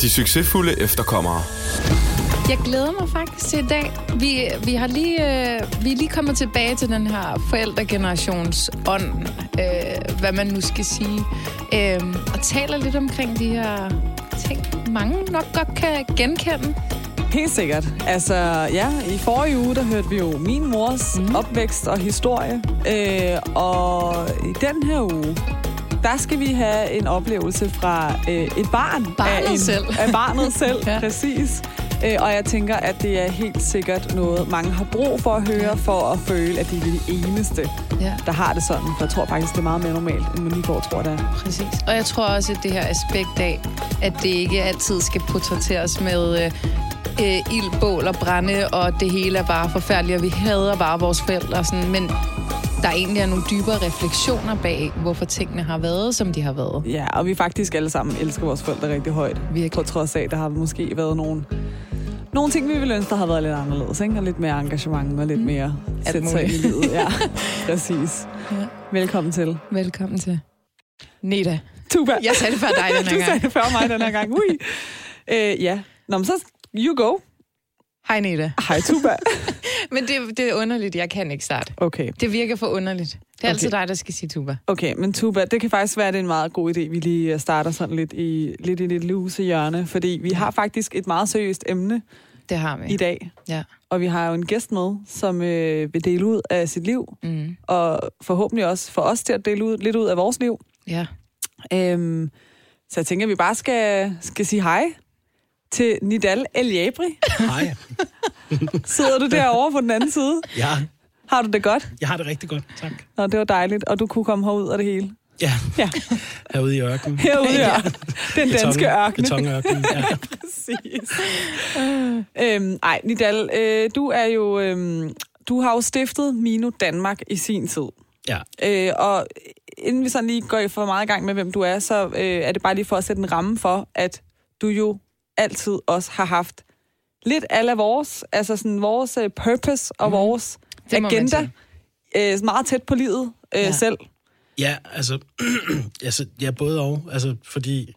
De succesfulde efterkommere. Jeg glæder mig faktisk til i dag. Vi, vi, har lige, øh, vi er lige kommet tilbage til den her forældregenerations ånd, øh, hvad man nu skal sige, øh, og taler lidt omkring de her ting, mange nok godt kan genkende. Helt sikkert. Altså, ja, i forrige uge, der hørte vi jo min mors mm. opvækst og historie. Øh, og i den her uge, der skal vi have en oplevelse fra øh, et barn. Barnet af en, selv. Af barnet selv, Ja. præcis. Øh, og jeg tænker, at det er helt sikkert noget, mange har brug for at høre, for at føle, at de er de eneste, Ja. der har det sådan. For jeg tror faktisk, det er meget mere normalt, end man lige går tror, det er. Præcis. Og jeg tror også, at det her aspekt af, at det ikke altid skal portrætteres med øh, øh, ild, bål og brænde, og det hele er bare forfærdeligt, og vi hader bare vores forældre. Sådan. Men der egentlig er nogle dybere refleksioner bag, hvorfor tingene har været, som de har været. Ja, og vi faktisk alle sammen elsker vores forældre rigtig højt. Virkelig. På trods af, der har måske været nogle, nogle ting, vi ville ønske, der havde været lidt anderledes. Ikke? Og lidt mere engagement og lidt mere Alt sætte sig i livet. Ja, præcis. Ja. Velkommen til. Velkommen til. Neda. Tuba. Jeg sagde det før dig den her du sagde gang. det før mig den her gang. Ui. Øh, ja. Nå, men så you go. Hej Neda. Hej, Tuba. Men det, det er underligt, jeg kan ikke starte. Okay. Det virker for underligt. Det er altid Okay. dig, der skal sige tuba. Okay, men Tuba, det kan faktisk være, at det er en meget god idé, vi lige øh, starter sådan lidt i lidt i lidt luse hjørne, fordi vi har faktisk et meget seriøst emne Det har vi. i dag. Ja. Og vi har jo en gæst med, som øh, vil dele ud af sit liv, Mm. og forhåbentlig også for os til at dele ud, lidt ud af vores liv. Ja. Øhm, så jeg tænker, at vi bare skal, skal sige hej til Nidal El Jabri. Hej. Sidder du derovre på den anden side? Ja, Har du det godt? jeg har det rigtig godt, tak. Nå, det var dejligt, og du kunne komme herud af det hele. Ja, Ja, herude i ørkenen. herude, ja. Den danske ørken. Betonørken, ja. Præcis. øhm, ej, Nidal, øh, du er jo... Øh, du har jo stiftet Mino Danmark i sin tid. ja. Øh, og inden vi sådan lige går for meget i gang med, hvem du er, så øh, er det bare lige for at sætte en ramme for, at du jo altid også har haft lidt alle vores, altså sådan vores øh, purpose og mm. vores Det agenda øh, meget tæt på livet øh, Ja. selv. Ja, altså, altså, ja, både og. Altså, fordi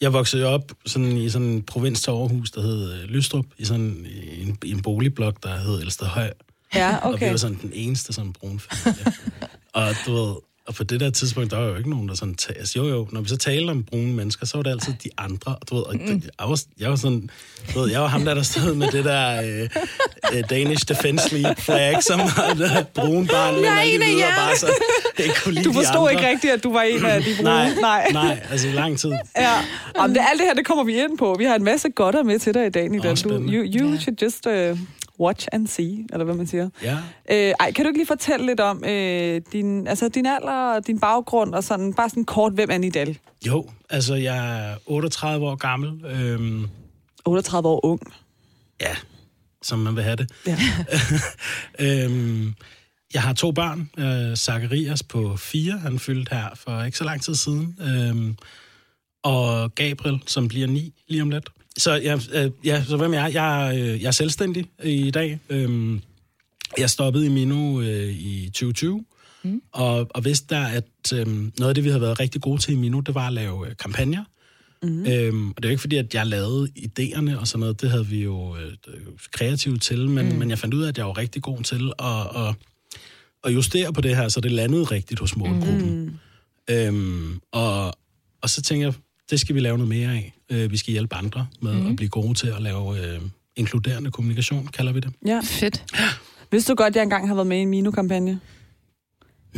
jeg voksede jo op sådan i sådan en provins til Aarhus, der hed øh, Lystrup, i sådan i en, i en boligblok, der hed Elsterhøj. Ja, Og vi okay. var sådan den eneste sådan brun familie. og du ved, og på det der tidspunkt, der var jo ikke nogen, der sådan... Ta- altså, jo, jo, når vi så talte om brune mennesker, så var det altid de andre. Og Du ved, og mm. jeg, var, jeg var sådan... Du ved, jeg var ham, der, der stod med det der øh, øh, Danish Defense League flag, som var det brune barn, men er alle de videre bare så... Det kunne lide Du forstod ikke rigtigt, at du var en af de brune. Nej, nej. nej, altså i lang tid. Ja, Om det, alt det her, det kommer vi ind på. Vi har en masse godter med til dig i dag, Nidal. Åh, Du, you you Ja. should just uh, watch and see, eller hvad man siger. Ja. Øh, ej, kan du ikke lige fortælle lidt om øh, din, altså, din alder og din baggrund, og sådan, bare sådan kort, hvem er Nidal? Jo, altså jeg er 38 år gammel. Øhm, 38 år ung. ja, som man vil have det. Ja. øhm, jeg har to børn. Øh, Zacharias på fire, han fyldte her for ikke så lang tid siden. Øhm, og Gabriel, som bliver ni lige om lidt. Så, jeg, øh, ja, så hvem jeg er? Jeg, er, øh, jeg er selvstændig i dag. Øhm, jeg stoppede i Mino øh, i 2020, mm. og, og vidste der, at øh, noget af det, vi har været rigtig gode til i Mino, det var at lave øh, kampagner. Mm. Øhm, og det er jo ikke fordi, at jeg lavede idéerne og sådan noget, det havde vi jo øh, kreativt til, men, mm. men jeg fandt ud af, at jeg var rigtig god til at, at, at justere på det her, så det landede rigtigt hos målgruppen. Mm. Øhm, og, og så tænker jeg, det skal vi lave noget mere af. Øh, vi skal hjælpe andre med mm. at blive gode til at lave øh, inkluderende kommunikation, kalder vi det. ja. Fedt. Vidste du godt, at jeg engang har været med i en Mino-kampagne?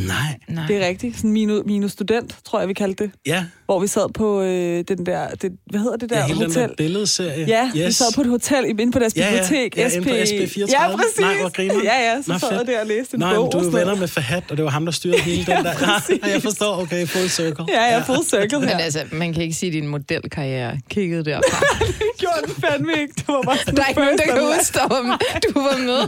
Nej. Nej. Det er rigtigt. Sådan Mino, Mino Student, tror jeg, vi kaldte det. Ja, Hvor vi sad på øh, den der, det, hvad hedder det der ja hele hotel? den der billedserie. Ja, yes. vi sad på et hotel inde på deres Ja, ja. bibliotek. Ja, SP. inde på SP34. Ja, præcis. Nej, hvor griner. Ja, ja, så Nå, sad jeg der og læste en Nej, bog. men du er venner med Fahad, og det var ham, der styrede hele den der. præcis. Ja, jeg forstår, okay, full circle. Ja, ja, full circle Men altså, man kan ikke sige, at din modelkarriere kiggede derfra. Det gjorde den fandme ikke. Det var bare sådan Der er ikke nogen, der kan om du var med.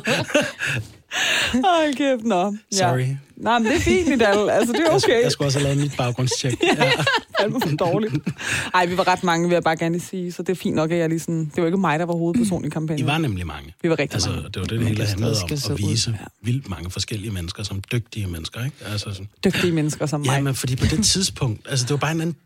Hold kæft, nå. Ja. Sorry. Nej, men det er fint, Nidal. Altså, det er Jeg, skulle, okay. jeg skulle også have lavet mit baggrundstjek. Ja. fandme for dårligt. Ej, vi var ret mange, vil jeg bare gerne sige, så det er fint nok, at jeg lige sådan... Det var ikke mig, der var hovedperson i I kampagnen. var nemlig mange. Vi var rigtig altså, mange. Det var det, det hele det handlede om. At ud. vise vildt mange forskellige mennesker som dygtige mennesker. Ikke? Altså, sådan, Dygtige mennesker som mig. Ja, men fordi på det tidspunkt, altså det var bare en anden,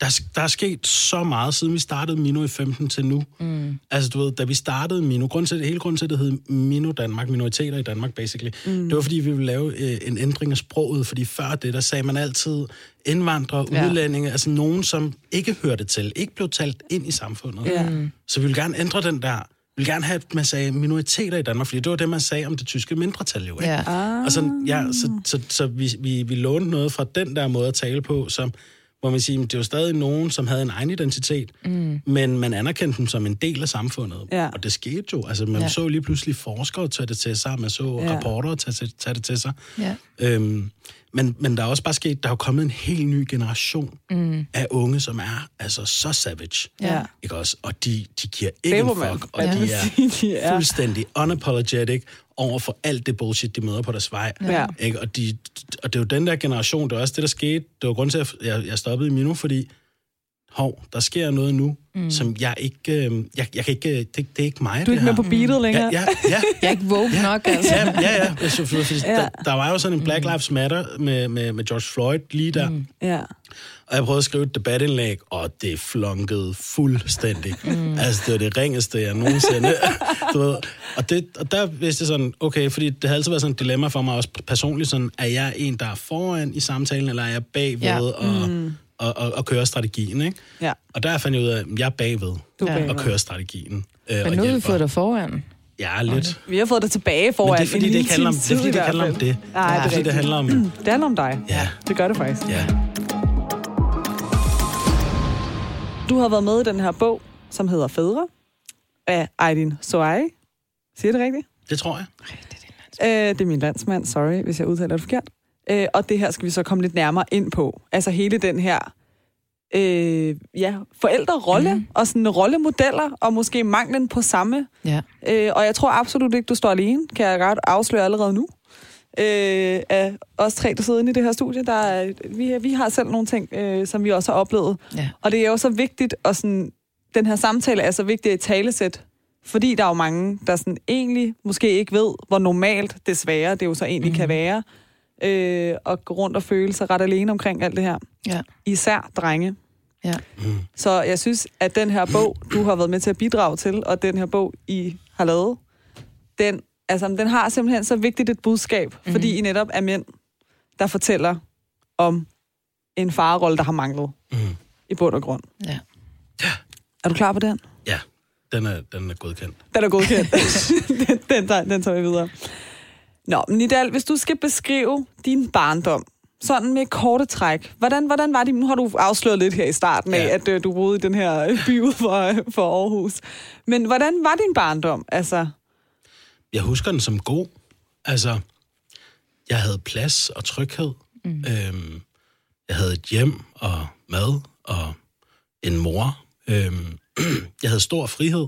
der, er- der er sket så meget, siden vi startede Mino i 15 til nu. Mm. Altså du ved, da vi startede Mino, grund til, hele grunden til, at det hed Mino Danmark, minoriteter i Danmark basically, mm. det var fordi, vi ville lave øh, en ændring af sproget, fordi før det, der sagde man altid indvandrere, Ja. ja. udlændinge, altså nogen, som ikke hørte til, ikke blev talt ind i samfundet. Ja. Så vi vil gerne ændre den der, vi vil gerne have, at man sagde minoriteter i Danmark, fordi det var det, man sagde om det tyske mindretal jo, ikke? Ja. Ah. Og sådan, ja, så, så, så vi, vi, vi lånte noget fra den der måde at tale på, som, hvor man siger, det var stadig nogen, som havde en egen identitet, mm. men man anerkendte dem som en del af samfundet. Ja. Og det skete jo. Altså, man Ja. så lige pludselig forskere tage det til sig, man så Ja. rapporter tage, tage, tage det til sig. Ja. Øhm, men, men der er også bare sket, der er jo kommet en helt ny generation mm. af unge, som er altså så savage. Ja. Ikke også? Og de, de giver ikke en fuck, og fandme de er de er. fuldstændig unapologetic over for alt det bullshit, de møder på deres vej. Ja. Ikke? Og, de, og det er jo den der generation, det var også det, der skete. Det var grund til, at jeg, jeg stoppede i Mino, fordi hov, der sker noget nu, mm. som jeg ikke... Øh, jeg, jeg kan ikke... Det, det er ikke mig, Du er ikke med her. på beatet længere? Ja, ja, ja. Jeg er ikke woke nok, altså. Ja, ja, ja. Jeg så, fordi Ja. ja. Der, der var jo sådan en Black Lives Matter med, med, med George Floyd lige der. Mm. ja. Og jeg prøvede at skrive et debatindlæg, og det flunkede fuldstændig. Mm. Altså, det var det ringeste, jeg nogensinde... du ved. Og, det, og der vidste jeg sådan, okay, fordi det har altid været sådan et dilemma for mig også personligt, sådan, er jeg en, der er foran i samtalen, eller er jeg bagved Ja. og, mm. Og, og, og kører strategien, ikke? Ja. Og der fandt jeg ud af, at jeg er bagved Du er Ja. bagved. og kører strategien. Øh, Men og nu har vi fået dig foran. Ja, lidt. Vi har fået det tilbage foran. Men det er fordi, det ikke handler om det, er, fordi, det handler om det. Nej, det er er fordi, handler om... Det handler om dig. Ja. Det gør det faktisk. Ja. Du har været med i den her bog, som hedder Fædre, af Aydin Soai. Siger det rigtigt? Det tror jeg. Øh, det er min landsmand, sorry, hvis jeg udtaler det forkert. Øh, og det her skal vi så komme lidt nærmere ind på. Altså hele den her øh, ja, forældrerolle mm. og sådan rollemodeller, og måske manglen på samme. Ja. Øh, og jeg tror absolut ikke, du står alene, kan jeg godt afsløre allerede nu. Øh, af os tre, der sidder inde i det her studie, der er, vi, vi har selv nogle ting, øh, som vi også har oplevet. Ja. Og det er jo så vigtigt, og sådan, den her samtale er så vigtig at talesæt, fordi der er jo mange, der sådan egentlig måske ikke ved, hvor normalt desværre det jo så egentlig mm. kan være, øh, at gå rundt og føle sig ret alene omkring alt det her. Ja. Især drenge. Ja. Så jeg synes, at den her bog, du har været med til at bidrage til, og den her bog, I har lavet, den, altså, den har simpelthen så vigtigt et budskab, mm. fordi I netop er mænd, der fortæller om en farrolle, der har manglet Mm. i bund og grund. Ja. Er du klar på den? Ja, den er, den er godkendt. Den er godkendt. den, den, tager, den tager vi videre. Nå, men Nidal, hvis du skal beskrive din barndom, sådan med korte træk, hvordan, hvordan var det? Nu har du afsløret lidt her i starten af, Ja. at øh, du boede i den her by ude for, for Aarhus. Men hvordan var din barndom? Altså, Jeg husker den som god. Altså, jeg havde plads og tryghed. Mm. Øhm, jeg havde et hjem og mad og en mor. Øhm, jeg havde stor frihed.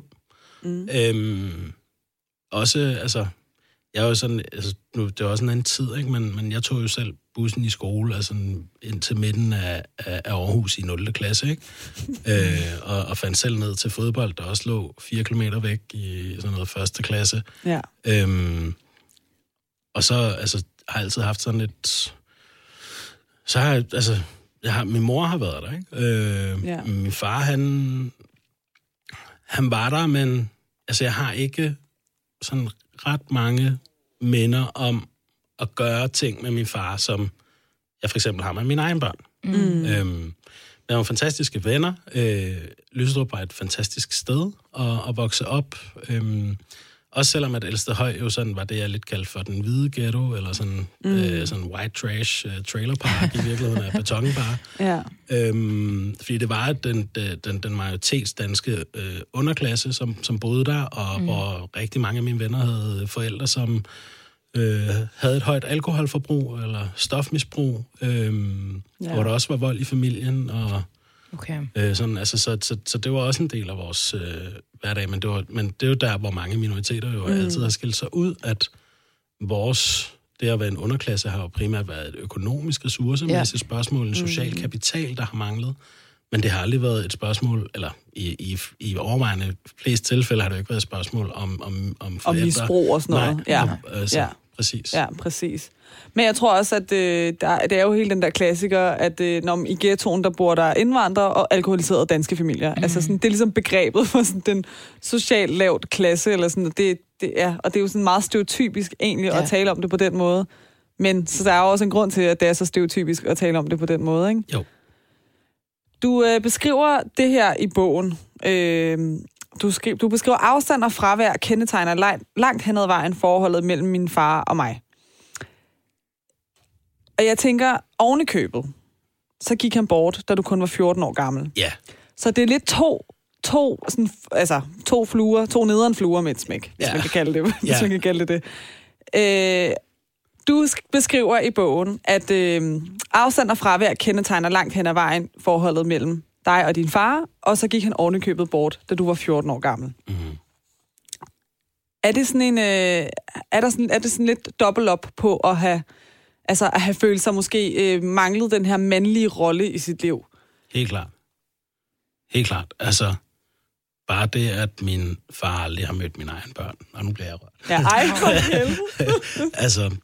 Mm. Øhm, også, altså, jeg var sådan, altså, nu, det var også en anden tid, ikke? Men, men jeg tog jo selv bussen i skole, altså ind til midten af, af, af Aarhus i 0. klasse, ikke? øh, og, og fandt selv ned til fodbold, der også lå 4 km væk i sådan noget første klasse. ja. Øhm, og så altså, har jeg altid haft sådan et... Så har jeg, altså, jeg har, min mor har været der, ikke? Øh, Ja. Min far, han, han var der, men altså, jeg har ikke sådan ret mange minder om at gøre ting med min far, som jeg for eksempel har med mine egne børn. Mm. Øhm, der var fantastiske venner. Øh, Lystrup var et fantastisk sted at, at vokse op. Øhm, også selvom at Ældste Høj jo sådan var det, jeg lidt kaldte for den hvide ghetto, eller sådan, mm. øh, sådan white trash uh, trailer park i virkeligheden af betonbar. Ja. Øhm, fordi det var den, den, den majoritetsdanske øh, underklasse, som, som boede der, og mm. hvor rigtig mange af mine venner havde forældre, som øh, havde et højt alkoholforbrug eller stofmisbrug, øh, ja. hvor der også var vold i familien, og Okay. øh, sådan, altså, så, så, så det var også en del af vores øh, hverdag, men det, var, men det er jo der, hvor mange minoriteter jo mm. altid har skilt sig ud, at vores det at være en underklasse har jo primært været et økonomisk ressourcemæssigt ja. spørgsmål, en social kapital, der har manglet. Men det har aldrig været et spørgsmål, eller i, i, i overvejende flest tilfælde har det jo ikke været et spørgsmål om, om, om forældre. misbrug og sådan noget. Nej, ja. altså, Ja. Præcis. Ja, præcis. Men jeg tror også, at øh, der, det er jo helt den der klassiker, at øh, når i ghettoen, der bor der indvandrere og alkoholiserede danske familier. Mm. Altså sådan, det er ligesom begrebet for sådan, den socialt lavt klasse, eller sådan, det, det, ja, og det er jo sådan meget stereotypisk egentlig. Ja. at tale om det på den måde. Men så der er jo også en grund til, at det er så stereotypisk at tale om det på den måde, ikke? Jo. Du øh, beskriver det her i bogen. Øh, du, skri- du beskriver afstand og fravær kendetegner langt, langt hen ad vejen forholdet mellem min far og mig. Og jeg tænker, oven i købet, så gik han bort, da du kun var 14 år gammel. Ja, Så det er lidt to, to, sådan, altså, to fluer, to nederen fluer med et smæk, hvis Ja. man kan kalde det, hvis Ja. man kan kalde det det. Øh, du sk- beskriver i bogen, at øh, afstand og fravær kendetegner langt hen ad vejen forholdet mellem dig og din far, og så gik han oven i købet bort, da du var 14 år gammel. Mhm. Er det sådan en, øh, er, der sådan, er det sådan lidt dobbelt op på at have, altså at have følt sig måske øh, manglet den her mandlige rolle i sit liv? helt klart. Helt klart. Altså, bare det, at min far aldrig har mødt mine egne børn, og nu bliver jeg rørt. Ja, ej, for helvede. Altså,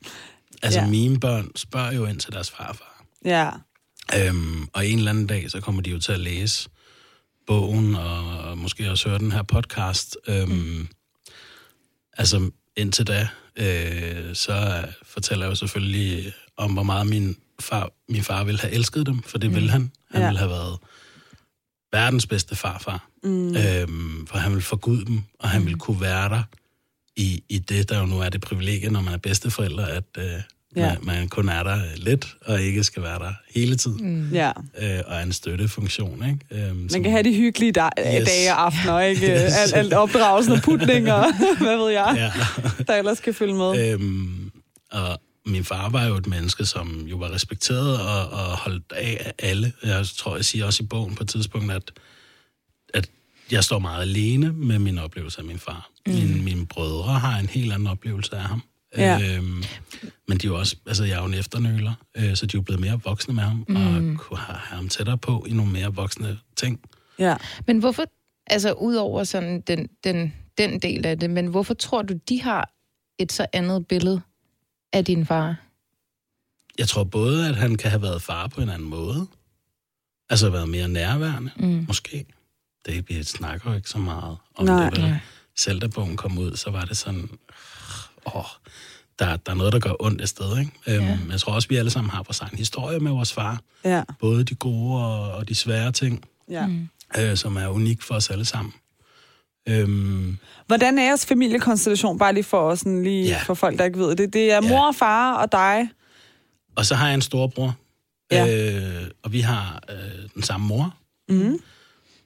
altså ja. mine børn spørger jo ind til deres farfar. Ja, Øhm, og en eller anden dag, så kommer de jo til at læse bogen, og, og måske også høre den her podcast. Øhm, mm. Altså, indtil da, øh, så fortæller jeg jo selvfølgelig om, hvor meget min far, min far ville have elsket dem, for det mm. ville han. Han Ja. ville have været verdens bedste farfar. Mm. Øhm, for han ville forgude dem, og han mm. ville kunne være der i, i det, der jo nu er det privilegie, når man er bedsteforældre, at øh, Ja. man, man kun er der lidt, og ikke skal være der hele tiden. Mm. ja. Øh, og er en støttefunktion, ikke? Øhm, Man kan have de hyggelige da- yes. Yes. dage og aftener, ikke? Yes. Alt, alt opdragelsen og putning og hvad ved jeg, Ja. der ellers kan følge med. Øhm, og min far var jo et menneske, som jo var respekteret og, og holdt af af alle. Jeg tror, jeg siger også i bogen på et tidspunkt, at, at jeg står meget alene med min oplevelse af min far. Mm. Mine, mine brødre har en helt anden oplevelse af ham. Ja. Øhm, men de er jo også, altså jeg er jo en efternøler, øh, så de er jo blevet mere voksne med ham, mm. og kunne have, have ham tættere på i nogle mere voksne ting. Ja. Men hvorfor, altså udover sådan den, den, den del af det, men hvorfor tror du, de har et så andet billede af din far? Jeg tror både, at han kan have været far på en anden måde. Altså været mere nærværende, mm. måske. Det vi snakker jo ikke så meget om Nej. det. Vel? Nej. Selv da bogen kom ud, så var det sådan, åh, der, der er noget, der gør ondt et sted. Ikke? Øhm, Ja. Jeg tror også, vi alle sammen har vores egen historie med vores far. Ja. Både de gode og, og de svære ting, ja. Mm. øh, som er unik for os alle sammen. Øhm, Hvordan er jeres familiekonstellation, bare lige for, os, sådan lige Ja. for folk, der ikke ved det? Det er mor, far og dig. og så har jeg en storbror, Ja. øh, og vi har øh, den samme mor. Mm.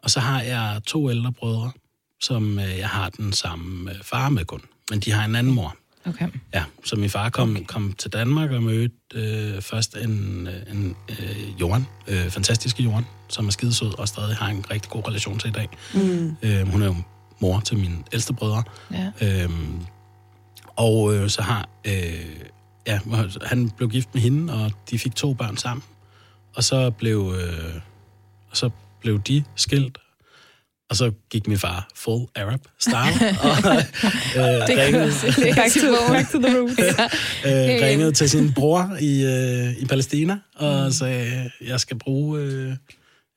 Og så har jeg to ældre brødre, som øh, jeg har den samme øh, far med kun. Men de har en anden mor. Okay. Ja, så min far kom, okay. kom til Danmark og mødte øh, først en, øh, en øh, Johan, øh, fantastiske Johan, som er skidesød og stadig har en rigtig god relation til i dag. Mm. Øh, hun er jo mor til mine ældste brødre. Ja. Øhm, og øh, så har... Øh, ja, han blev gift med hende, og de fik to børn sammen. Og så blev, øh, og så blev de skilt. Og så gik min far full Arab style. og, øh, Det ringede, jeg se. Det Back to, back to the roots. øh, ringede til sin bror i, øh, i Palæstina, og sagde, jeg skal bruge øh,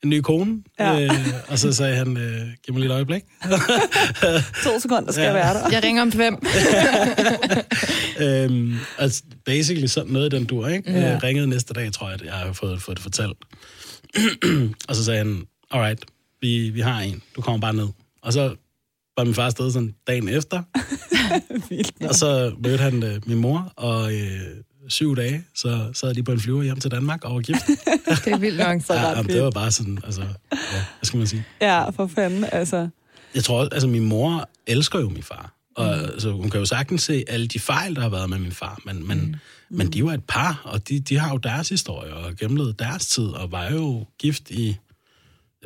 en ny kone. Ja. Øh, og så sagde han, øh, giv mig lige et øjeblik. to sekunder skal Ja. jeg være der. Jeg ringer om fem. øhm, altså, basically sådan noget den dur, ikke? Ja. Ja. Øh, ringede næste dag, tror jeg, at jeg har fået, fået det fortalt. og så sagde han, alright, vi, vi har en, du kommer bare ned. Og så var min far afsted sådan dagen efter, Vildt. og så mødte han øh, min mor, og øh, syv dage, så sad de på en flyver hjem til Danmark og var gift. Det er vildt nok. Så ja, jamen, det var bare sådan, altså, ja, hvad skal man sige? Ja, for fanden, altså. Jeg tror, altså min mor elsker jo min far. Og mm. altså, hun kan jo sagtens se alle de fejl, der har været med min far. Men, men, mm. men de er jo et par, og de, de har jo deres historie og gennemlevet deres tid, og var jo gift i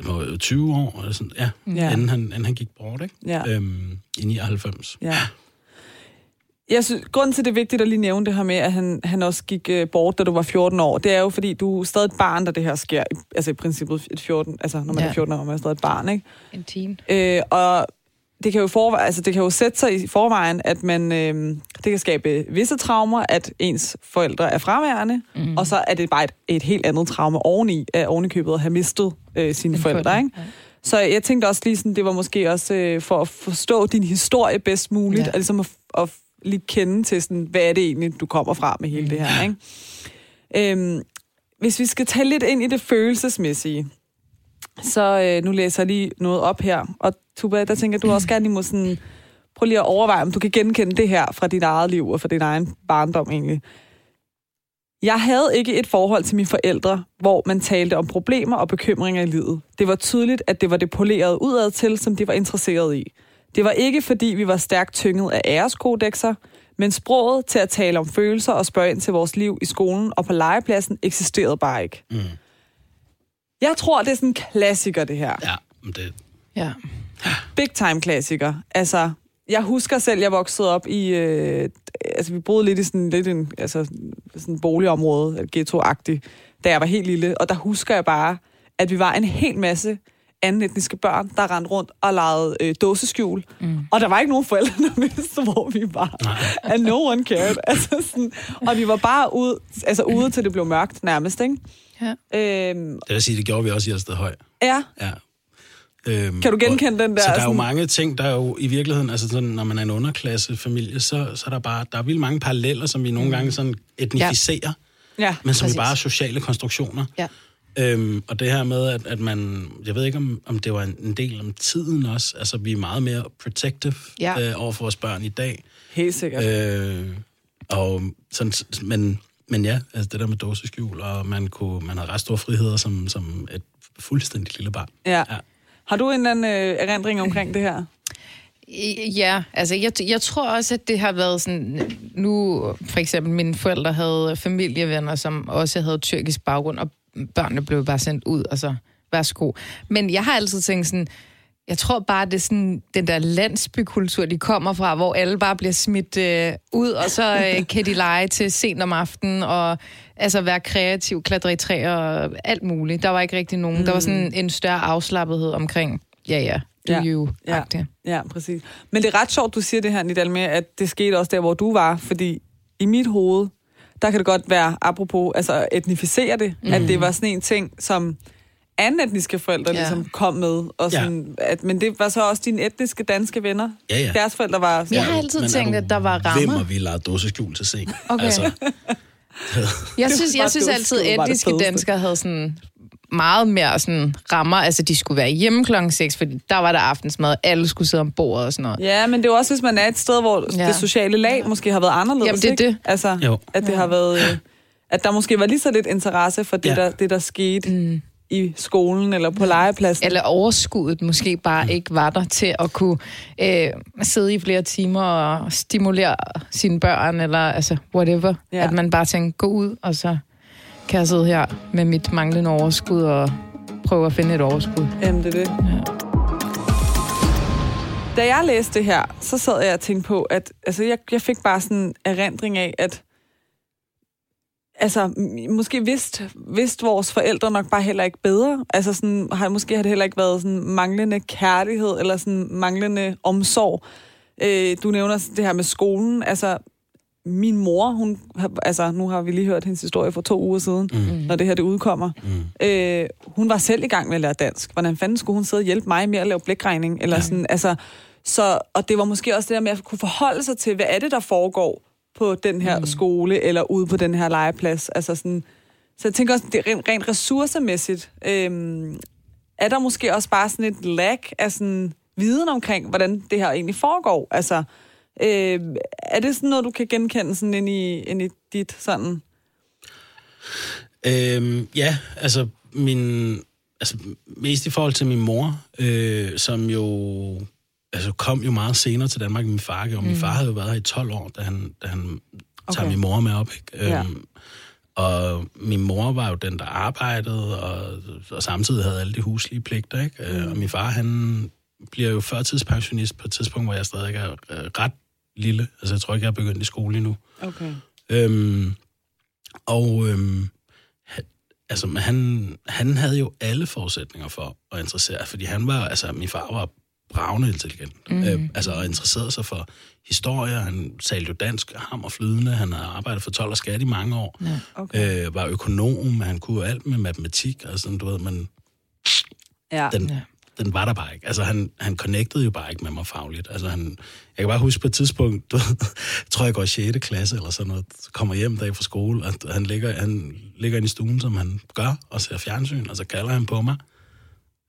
var jo 20 år, eller sådan, ja, Ja. Inden, han, inden han gik bort, ikke? Ja. Øhm, I 99. Ja. Jeg synes, grunden til, det er vigtigt at lige nævne det her med, at han, han også gik øh, bort, da du var 14 år, det er jo, fordi du er stadig et barn, da det her sker. Altså i princippet et 14, altså når man Ja. er 14 år, man er stadig et barn, ikke? En teen. Øh, og det kan, jo forvejen, altså det kan jo sætte sig i forvejen, at man, øh, det kan skabe visse traumer, at ens forældre er fraværende, mm. og så er det bare et, et helt andet traume oveni, af ovenikøbet at have mistet øh, sine En forældre. Ikke? Så jeg tænkte også lige sådan, det var måske også øh, for at forstå din historie bedst muligt, Ja. ja. og ligesom at, at lige kende til sådan, hvad er det egentlig, du kommer fra med hele det her. Ikke? Øhm, hvis vi skal tale lidt ind i det følelsesmæssige, så øh, nu læser jeg lige noget op her. Og Tuba, der tænker du også gerne lige må sådan, prøv lige at overveje, om du kan genkende det her fra dit eget liv og fra din egen barndom egentlig. Jeg havde ikke et forhold til mine forældre, hvor man talte om problemer og bekymringer i livet. Det var tydeligt, at det var det polerede udad til, som de var interesseret i. Det var ikke, fordi vi var stærkt tynget af æreskodexer, men sproget til at tale om følelser og spørge ind til vores liv i skolen og på legepladsen eksisterede bare ikke. Mm. Jeg tror, det er sådan en klassiker, det her. Ja, men det, Ja. Big time klassiker. Altså, jeg husker selv, jeg voksede op i... Øh, altså, vi boede lidt i sådan, lidt en, altså, sådan en boligområde, ghetto-agtigt, da jeg var helt lille. Og der husker jeg bare, at vi var en hel masse anden etniske børn, der rendte rundt og legede øh, dåseskjul. Mm. Og der var ikke nogen forældre, der vidste, hvor vi var. And no one cared. Altså, sådan, og vi var bare ude, altså, ude til det blev mørkt nærmest, ikke? Ja. Øhm, det vil sige, det gjorde vi også i Elsted Høj. ja, Ja. Øhm, Kan du genkende og- den der Så der er jo mange ting, der er jo i virkeligheden, altså sådan, når man er en underklassefamilie, så, så er der bare, der er vildt mange paralleller, som vi nogle gange sådan etnificerer, ja. men som præcis. er bare sociale konstruktioner. Ja. Øhm, og det her med, at, at man, jeg ved ikke, om, om det var en, en del om tiden også, altså vi er meget mere protective Ja. øh, over for vores børn i dag. Helt sikkert. Øh, og sådan, men, men ja, altså det der med dåseskjul, og man, kunne, man havde ret store friheder som, som et fuldstændig lille barn. Ja. Ja. Har du en eller anden øh, erindring omkring det her? Ja, altså jeg, jeg tror også, at det har været sådan... Nu, for eksempel, mine forældre havde familievenner, som også havde tyrkisk baggrund, og børnene blev bare sendt ud, og så værsgo. Men jeg har altid tænkt sådan... Jeg tror bare, det er sådan den der landsbykultur, de kommer fra, hvor alle bare bliver smidt øh, ud, og så øh, kan de lege til sent om aftenen, og altså være kreativ, klatre i træer og alt muligt. Der var ikke rigtig nogen. Mm. Der var sådan en større afslappethed omkring, ja ja, Ja. you Ja. ja. Præcis. Men det er ret sjovt, du siger det her, Nidal, med, at det skete også der, hvor du var, fordi i mit hoved, der kan det godt være, apropos, altså etnificere det, mm. at det var sådan en ting, som anden etniske forældre Ja. ligesom kom med. Og sådan, ja. at, men det var så også dine etniske danske venner. Ja, ja. Deres forældre var... Jeg har altid Men tænkt, du at der var rammer. Hvem og vi lavede dåseskjul til seng. Okay. Altså, Jeg synes, jeg synes altid, det etniske danskere havde sådan meget mere sådan rammer. Altså, de skulle være hjemme klokken 6, fordi der var der aftensmad, alle skulle sidde om bordet og sådan noget. Ja, men det er jo også, hvis man er et sted, hvor ja. Det sociale lag måske har været anderledes. Jamen, det er ikke? det. Altså, Jo. at det har været... øh, At der måske var lige så lidt interesse for det, Ja. der, det der skete mm. I skolen eller på legepladsen. Eller overskuddet måske bare ikke var der til at kunne øh, sidde i flere timer og stimulere sine børn, eller altså whatever. Ja. Ja. At man bare tænker, gå ud, og så kan jeg sidde her med mit manglende overskud og prøve at finde et overskud. Jamen, det er det. Ja. Da jeg læste det her, så sad jeg og tænkte på, at altså, jeg, jeg fik bare sådan en erindring af, at altså, måske vidste, vidste vores forældre nok bare heller ikke bedre. Altså, sådan, har, måske har det heller ikke været sådan manglende kærlighed, eller sådan manglende omsorg. Øh, du nævner det her med skolen. Altså, min mor, hun, har- altså, nu har vi lige hørt hendes historie for to uger siden, mm. når det her det udkommer. Mm. Øh, hun var selv i gang med at lære dansk. Hvordan fanden skulle hun sidde og hjælpe mig med at lave blækregning? Eller ja. sådan, altså, så, og det var måske også det der med at kunne forholde sig til, hvad er det, der foregår på den her mm. skole, eller ude på den her legeplads. Altså sådan, så jeg tænker også, det er rent, rent ressourcemæssigt, øhm, er der måske også bare sådan et lag af sådan viden omkring, hvordan det her egentlig foregår? Altså, øh, er det sådan noget, du kan genkende sådan ind i, ind i dit sådan... Øhm, ja, altså min, altså mest i forhold til min mor, øh, som jo altså kom jo meget senere til Danmark end min far gjorde. Mm. Min far havde jo været her i 12 år, da han, da han tager Okay. min mor med op. Ikke? Ja. Øhm, og min mor var jo den, der arbejdede, og, og samtidig havde alle de huslige pligter. Ikke? Mm. Og min far, han bliver jo førtidspensionist på et tidspunkt, hvor jeg stadig er øh, ret lille. Altså, jeg tror ikke, jeg er begyndt i skole endnu. Okay. Øhm, og øhm, han, altså, han, han havde jo alle forudsætninger for at interessere, fordi han var, altså, min far var bravende intelligent. Mm. Øh, altså, og interesserede sig for historie. Han talte jo dansk, ham og flydende. Han havde arbejdet for 12 og skat i mange år. Ja. okay. Øh, var økonom, han kunne alt med matematik og sådan, du ved, men Ja. den, Ja. den var der bare ikke. Altså, han, han connectede jo bare ikke med mig fagligt. Altså, han, jeg kan bare huske på et tidspunkt, du ved, jeg tror, jeg går i 6. klasse eller sådan noget, kommer hjem dag fra skole, og han ligger, han ligger inde i stuen, som han gør, og ser fjernsyn, og så kalder han på mig.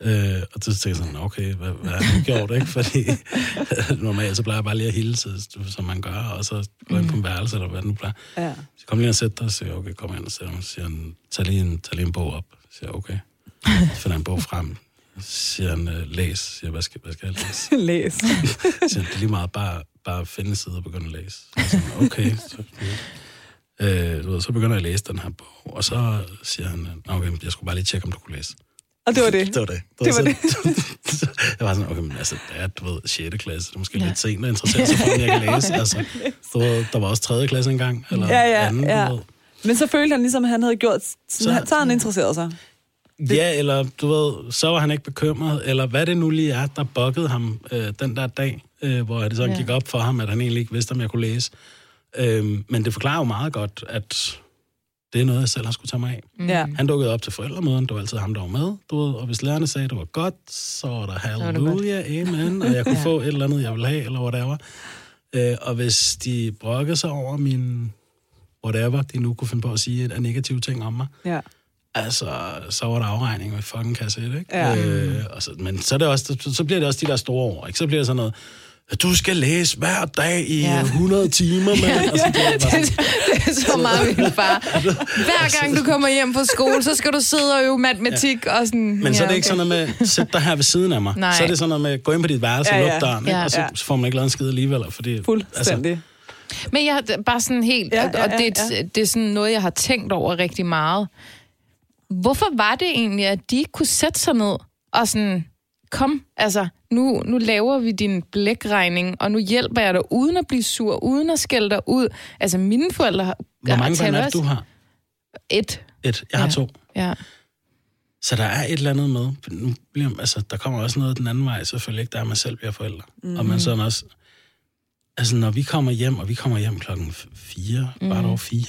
Øh, og så tænker jeg sådan, okay, hvad, hvad har han gjort, ikke? Fordi normalt så plejer jeg bare lige at hilse, som man gør, og så gå ind på en værelse, eller hvad det nu plejer. ja. Så kom lige og sæt dig, og siger, okay, kom ind og sæt dig. Så siger han, tag lige en, tag lige en bog op. Så siger okay. Så finder han en bog frem. Så siger han, øh, læs. Så siger jeg, hvad skal, hvad skal jeg læse? Læs. Så siger han, det er lige meget, bare, bare finde en side og begynde at læse. Så siger han, okay. Så, øh, du ved, så begynder jeg at læse den her bog, og så siger han, "Nå, okay, jeg skulle bare lige tjekke, om du kunne læse. Og det var det. Det var det. Det var så, jeg var sådan, okay, men altså, det er, du ved, 6. klasse, det er måske ja. lidt sent at interessere sig for, om jeg kan læse. Altså, ved, der var også 3. klasse engang, eller Ja, ja, anden, ja. Men så følte han ligesom, at han havde gjort... Så, Så- han, så han interesseret sig. Ja, eller du ved, så var han ikke bekymret, eller hvad det nu lige er, der bukkede ham øh, den der dag, øh, hvor det sådan ja. gik op for ham, at han egentlig ikke vidste, om jeg kunne læse. Øh, men det forklarer jo meget godt, at det er noget, jeg selv har skulle tage mig af. Mm. Ja. Han dukkede op til forældremøden, det var altid ham, der var med, du ved, og hvis lærerne sagde, at det var godt, så var der halleluja, amen, og jeg kunne få et eller andet, jeg ville have, eller whatever. Øh, og hvis de brokkede sig over min whatever, de nu kunne finde på at sige af negative ting om mig, Ja. Altså, så var der afregning med fucking kasse 1, ikke? Ja. Øh, og så, men så, er det også, så, så bliver det også de der store ord, ikke? Så bliver det sådan noget, du skal læse hver dag i Ja. ja. 100 timer, mand. Og så bliver det bare det, det er så meget min far. Hver gang du kommer hjem fra skole, så skal du sidde og øve matematik og sådan... men så er det ja, ikke sådan noget med, sæt dig her ved siden af mig. Nej. Så er det sådan noget med, gå ind på dit værelse Ja, og ja. luk døren, ikke? Ja. og så, Ja. så får man ikke lavet en skid alligevel. Fordi, Fuldstændig. Altså, Men jeg har bare sådan helt... Ja, Ja, ja, og det, ja, er- det er sådan noget, jeg har tænkt over rigtig meget. Hvorfor var det egentlig, at de ikke kunne sætte sig ned og sådan... Kom, altså, nu, nu laver vi din blækregning, og nu hjælper jeg dig uden at blive sur, uden at skælde dig ud. Altså, mine forældre har... hvor mange børn er det, du har? Et. Et. Jeg har Ja. to. Ja. Så der er et eller andet med. Nu bliver, altså, der kommer også noget den anden vej, selvfølgelig ikke, der er man selv bliver forældre. Mm. Og man sådan også... Altså, når vi kommer hjem, og vi kommer hjem klokken 4, mm. bare over 4,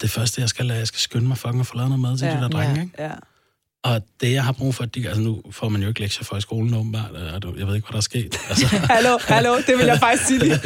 det første, jeg skal lade, jeg skal skynde mig fucking at få lavet noget mad til ja. de der drenge, Ja. ikke? Ja. Og det, jeg har brug for, at de, altså nu får man jo ikke lektier for i skolen åbenbart, og du- jeg ved ikke, hvad der er sket. Altså, Hallo, hallo, det vil jeg faktisk sige lige.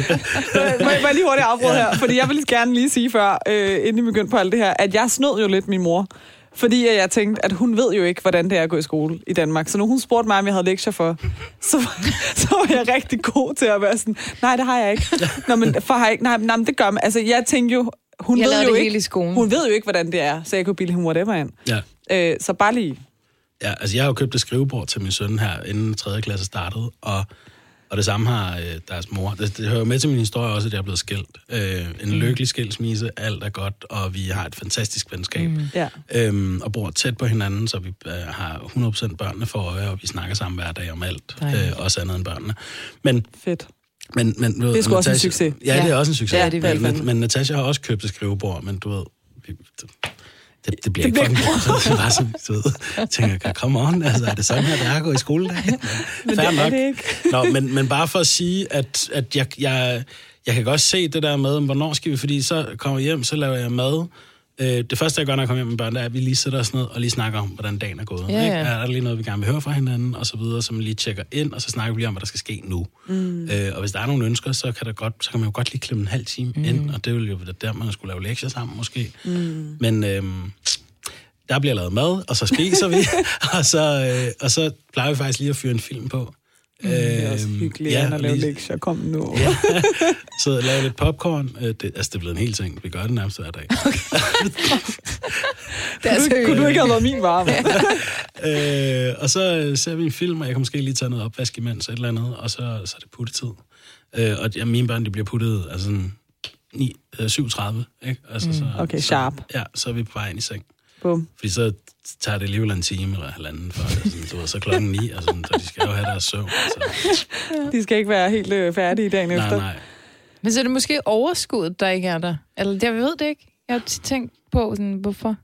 Må jeg, må jeg lige hurtigt afbryde her? Fordi jeg vil gerne lige sige før, øh, inden vi begyndte på alt det her, at jeg snød jo lidt min mor. Fordi jeg tænkte, at hun ved jo ikke, hvordan det er at gå i skole i Danmark. Så når hun spurgte mig, om jeg havde lektier for, så, så var jeg rigtig god til at være sådan, nej, det har jeg ikke. Nå, men for har jeg ikke. Nej, nej, men det gør man. Altså, jeg tænkte jo, hun Jeg ved jo det ikke, hun ved jo ikke, hvordan det er, så jeg kunne bilde hende whatever ind. ja. Øh, så bare lige. Ja, altså jeg har jo købt et skrivebord til min søn her, inden 3. klasse startede, og, og det samme har øh, deres mor. Det, det hører jo med til min historie også, at jeg er blevet skilt. Øh, en mm. lykkelig skilsmisse, alt er godt, og vi har et fantastisk venskab. Mm. Ja. Øhm, og bor tæt på hinanden, så vi øh, har 100% børnene for øje, og vi snakker sammen hver dag om alt, Dejligt. øh, også andet end børnene. Men Fedt. men, men, du Det er sgu også en succes. Ja, det Ja. er også en succes. Ja, det er virkelig. men, men Natasha har også købt et skrivebord, men du ved, det, det, det bliver Det ikke fucking. Det er bare sådan, du ved, jeg tænker, come on, altså, er det sådan her, det er at gå i skole? Men, Men det er det ikke. Nå, men, men bare for at sige, at, at jeg, jeg, jeg kan godt se det der med, hvornår skal vi, fordi så kommer jeg hjem, så laver jeg mad. Øh, det første, jeg gør, når jeg kommer hjem med børn, det er, at vi lige sætter os ned og lige snakker om, hvordan dagen er gået. Ja, ikke? ja. Er der lige noget, vi gerne vil høre fra hinanden, og så videre, så man lige tjekker ind, og så snakker vi lige om, hvad der skal ske nu. Mm. Øh, og hvis der er nogle ønsker, så kan, der godt, så kan man jo godt lige klemme en halv time mm. ind, og det vil jo være der, man skulle lave lektier sammen måske. Mm. Men øhm, der bliver lavet mad, og så spiser vi, og, så, øh, og så plejer vi faktisk lige at fyre en film på. Mm, det er også Øhm, hyggeligt, ja, at lave lige- lektier. Kom nu. Ja. så lave lidt popcorn. Øh, det, altså, det er blevet en hel ting. Vi gør det nærmest hver dag. Det er Kunne, du- kunne du ikke have været min varme? øh, og så øh, ser vi en film, og jeg kan måske lige tage noget opvask imens, et eller andet, og så, så er det puttetid. Øh, og ja, mine børn, de bliver puttet altså sådan 9, øh, 7.30, ikke? Altså, så, Mm, okay, så, sharp. Ja, så er vi på vej ind i seng. Bum. Fordi så tager det alligevel en time eller halvanden, for det, sådan, du ved, så klokken ni, og sådan, så de skal jo have deres søvn. Altså. De skal ikke være helt øh, færdige dagen Nej, efter. nej. Men så er det måske overskuddet, der ikke er der. Eller jeg ved det ikke. Jeg har tit tænkt på, sådan, hvorfor.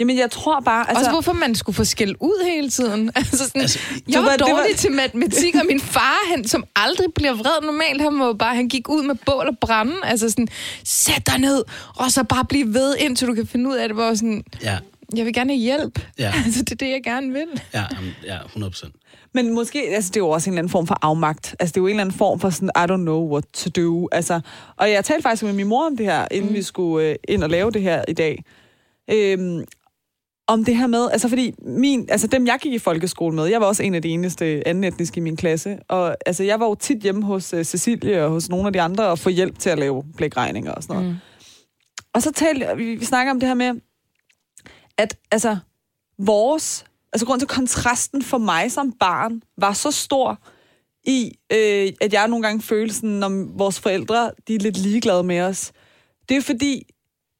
Jamen, jeg tror bare... Altså, Også hvorfor man skulle få skæld ud hele tiden. Altså, sådan, Altså, jeg var var- det dårlig var- til matematik, og min far, han, som aldrig bliver vred normalt, han, må bare, han gik ud med bål og brænde. Altså sådan, sæt dig ned, og så bare blive ved, indtil du kan finde ud af det. Hvor sådan, Ja, jeg vil gerne have hjælp. Ja. Altså, det er det, jeg gerne vil. ja, ja, 100 procent. Men måske, altså det er jo også en eller anden form for afmagt. Altså det er jo en eller anden form for sådan, I don't know what to do. Altså, og jeg talte faktisk med min mor om det her, inden mm. vi skulle øh, ind og lave det her i dag. Øhm, om det her med, altså fordi min, altså dem jeg gik i folkeskole med, jeg var også en af de eneste anden etniske i min klasse, og altså jeg var jo tit hjemme hos uh, Cecilie og hos nogle af de andre og få hjælp til at lave blækregninger og sådan noget. Mm. Og så talte vi, vi snakker om det her med, at altså vores, altså grund til kontrasten for mig som barn var så stor i, øh, at jeg nogle gange følte sådan, når vores forældre, de er lidt ligeglade med os. Det er fordi,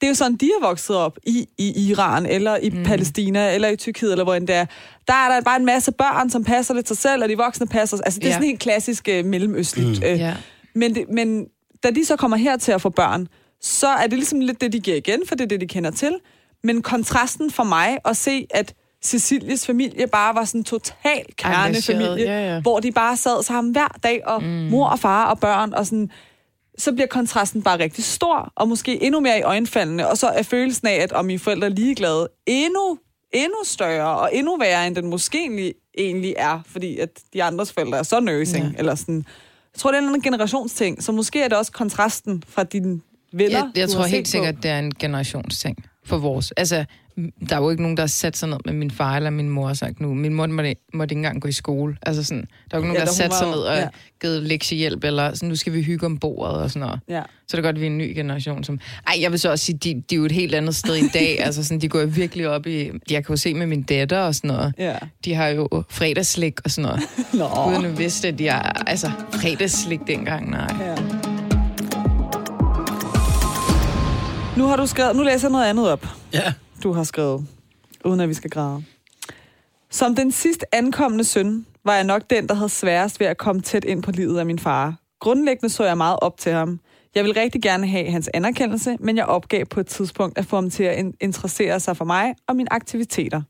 det er jo sådan, de er vokset op i, i Iran, eller i mm. Palæstina, eller i Tyrkiet, eller hvor end det er. Der er der bare en masse børn, som passer lidt sig selv, og de voksne passer Altså, det er Ja. sådan helt klassisk øh, mellemøstligt. Mm. Øh, Ja. men, det, men da de så kommer her til at få børn, så er det ligesom lidt det, de giver igen, for det er det, de kender til. Men kontrasten for mig at se, at Cecilies familie bare var sådan en total kernefamilie, ja, ja. hvor de bare sad sammen hver dag, og mm. mor og far og børn, og sådan, så bliver kontrasten bare rigtig stor, og måske endnu mere i øjenfaldene, og så er følelsen af, at om mine forældre er ligeglade, endnu, endnu større, og endnu værre, end den måske egentlig, egentlig er, fordi at de andres forældre er så nursing, ja. eller sådan. Jeg tror, det er en anden generationsting, så måske er det også kontrasten fra dine venner, Jeg, jeg tror helt set sikkert, på. det er en generationsting for vores. Altså, der er jo ikke nogen, der har sat sig ned med min far eller min mor og sagt nu. Min mor måtte, måtte ikke engang gå i skole. Altså sådan, der er jo ikke nogen, Ja, der har sat sig ned og ja. givet lektiehjælp, eller sådan, nu skal vi hygge om bordet og sådan noget. Ja. Så er det godt, at vi er en ny generation. Som... Ej, jeg vil så også sige, de, de er jo et helt andet sted i dag. altså sådan, de går virkelig op i... Jeg kan jo se med min datter og sådan noget. Ja. De har jo fredagsslik og sådan noget. Nå. Uden at vidste, at de har... Altså, fredagsslik dengang, nej. Ja. Nu har du skrevet, nu læser jeg noget andet op. Ja, du har skrevet, uden at vi skal græde. Som den sidst ankommende søn, var jeg nok den, der havde sværest ved at komme tæt ind på livet af min far. Grundlæggende så jeg meget op til ham. Jeg ville rigtig gerne have hans anerkendelse, men jeg opgav på et tidspunkt at få ham til at in- interessere sig for mig og mine aktiviteter.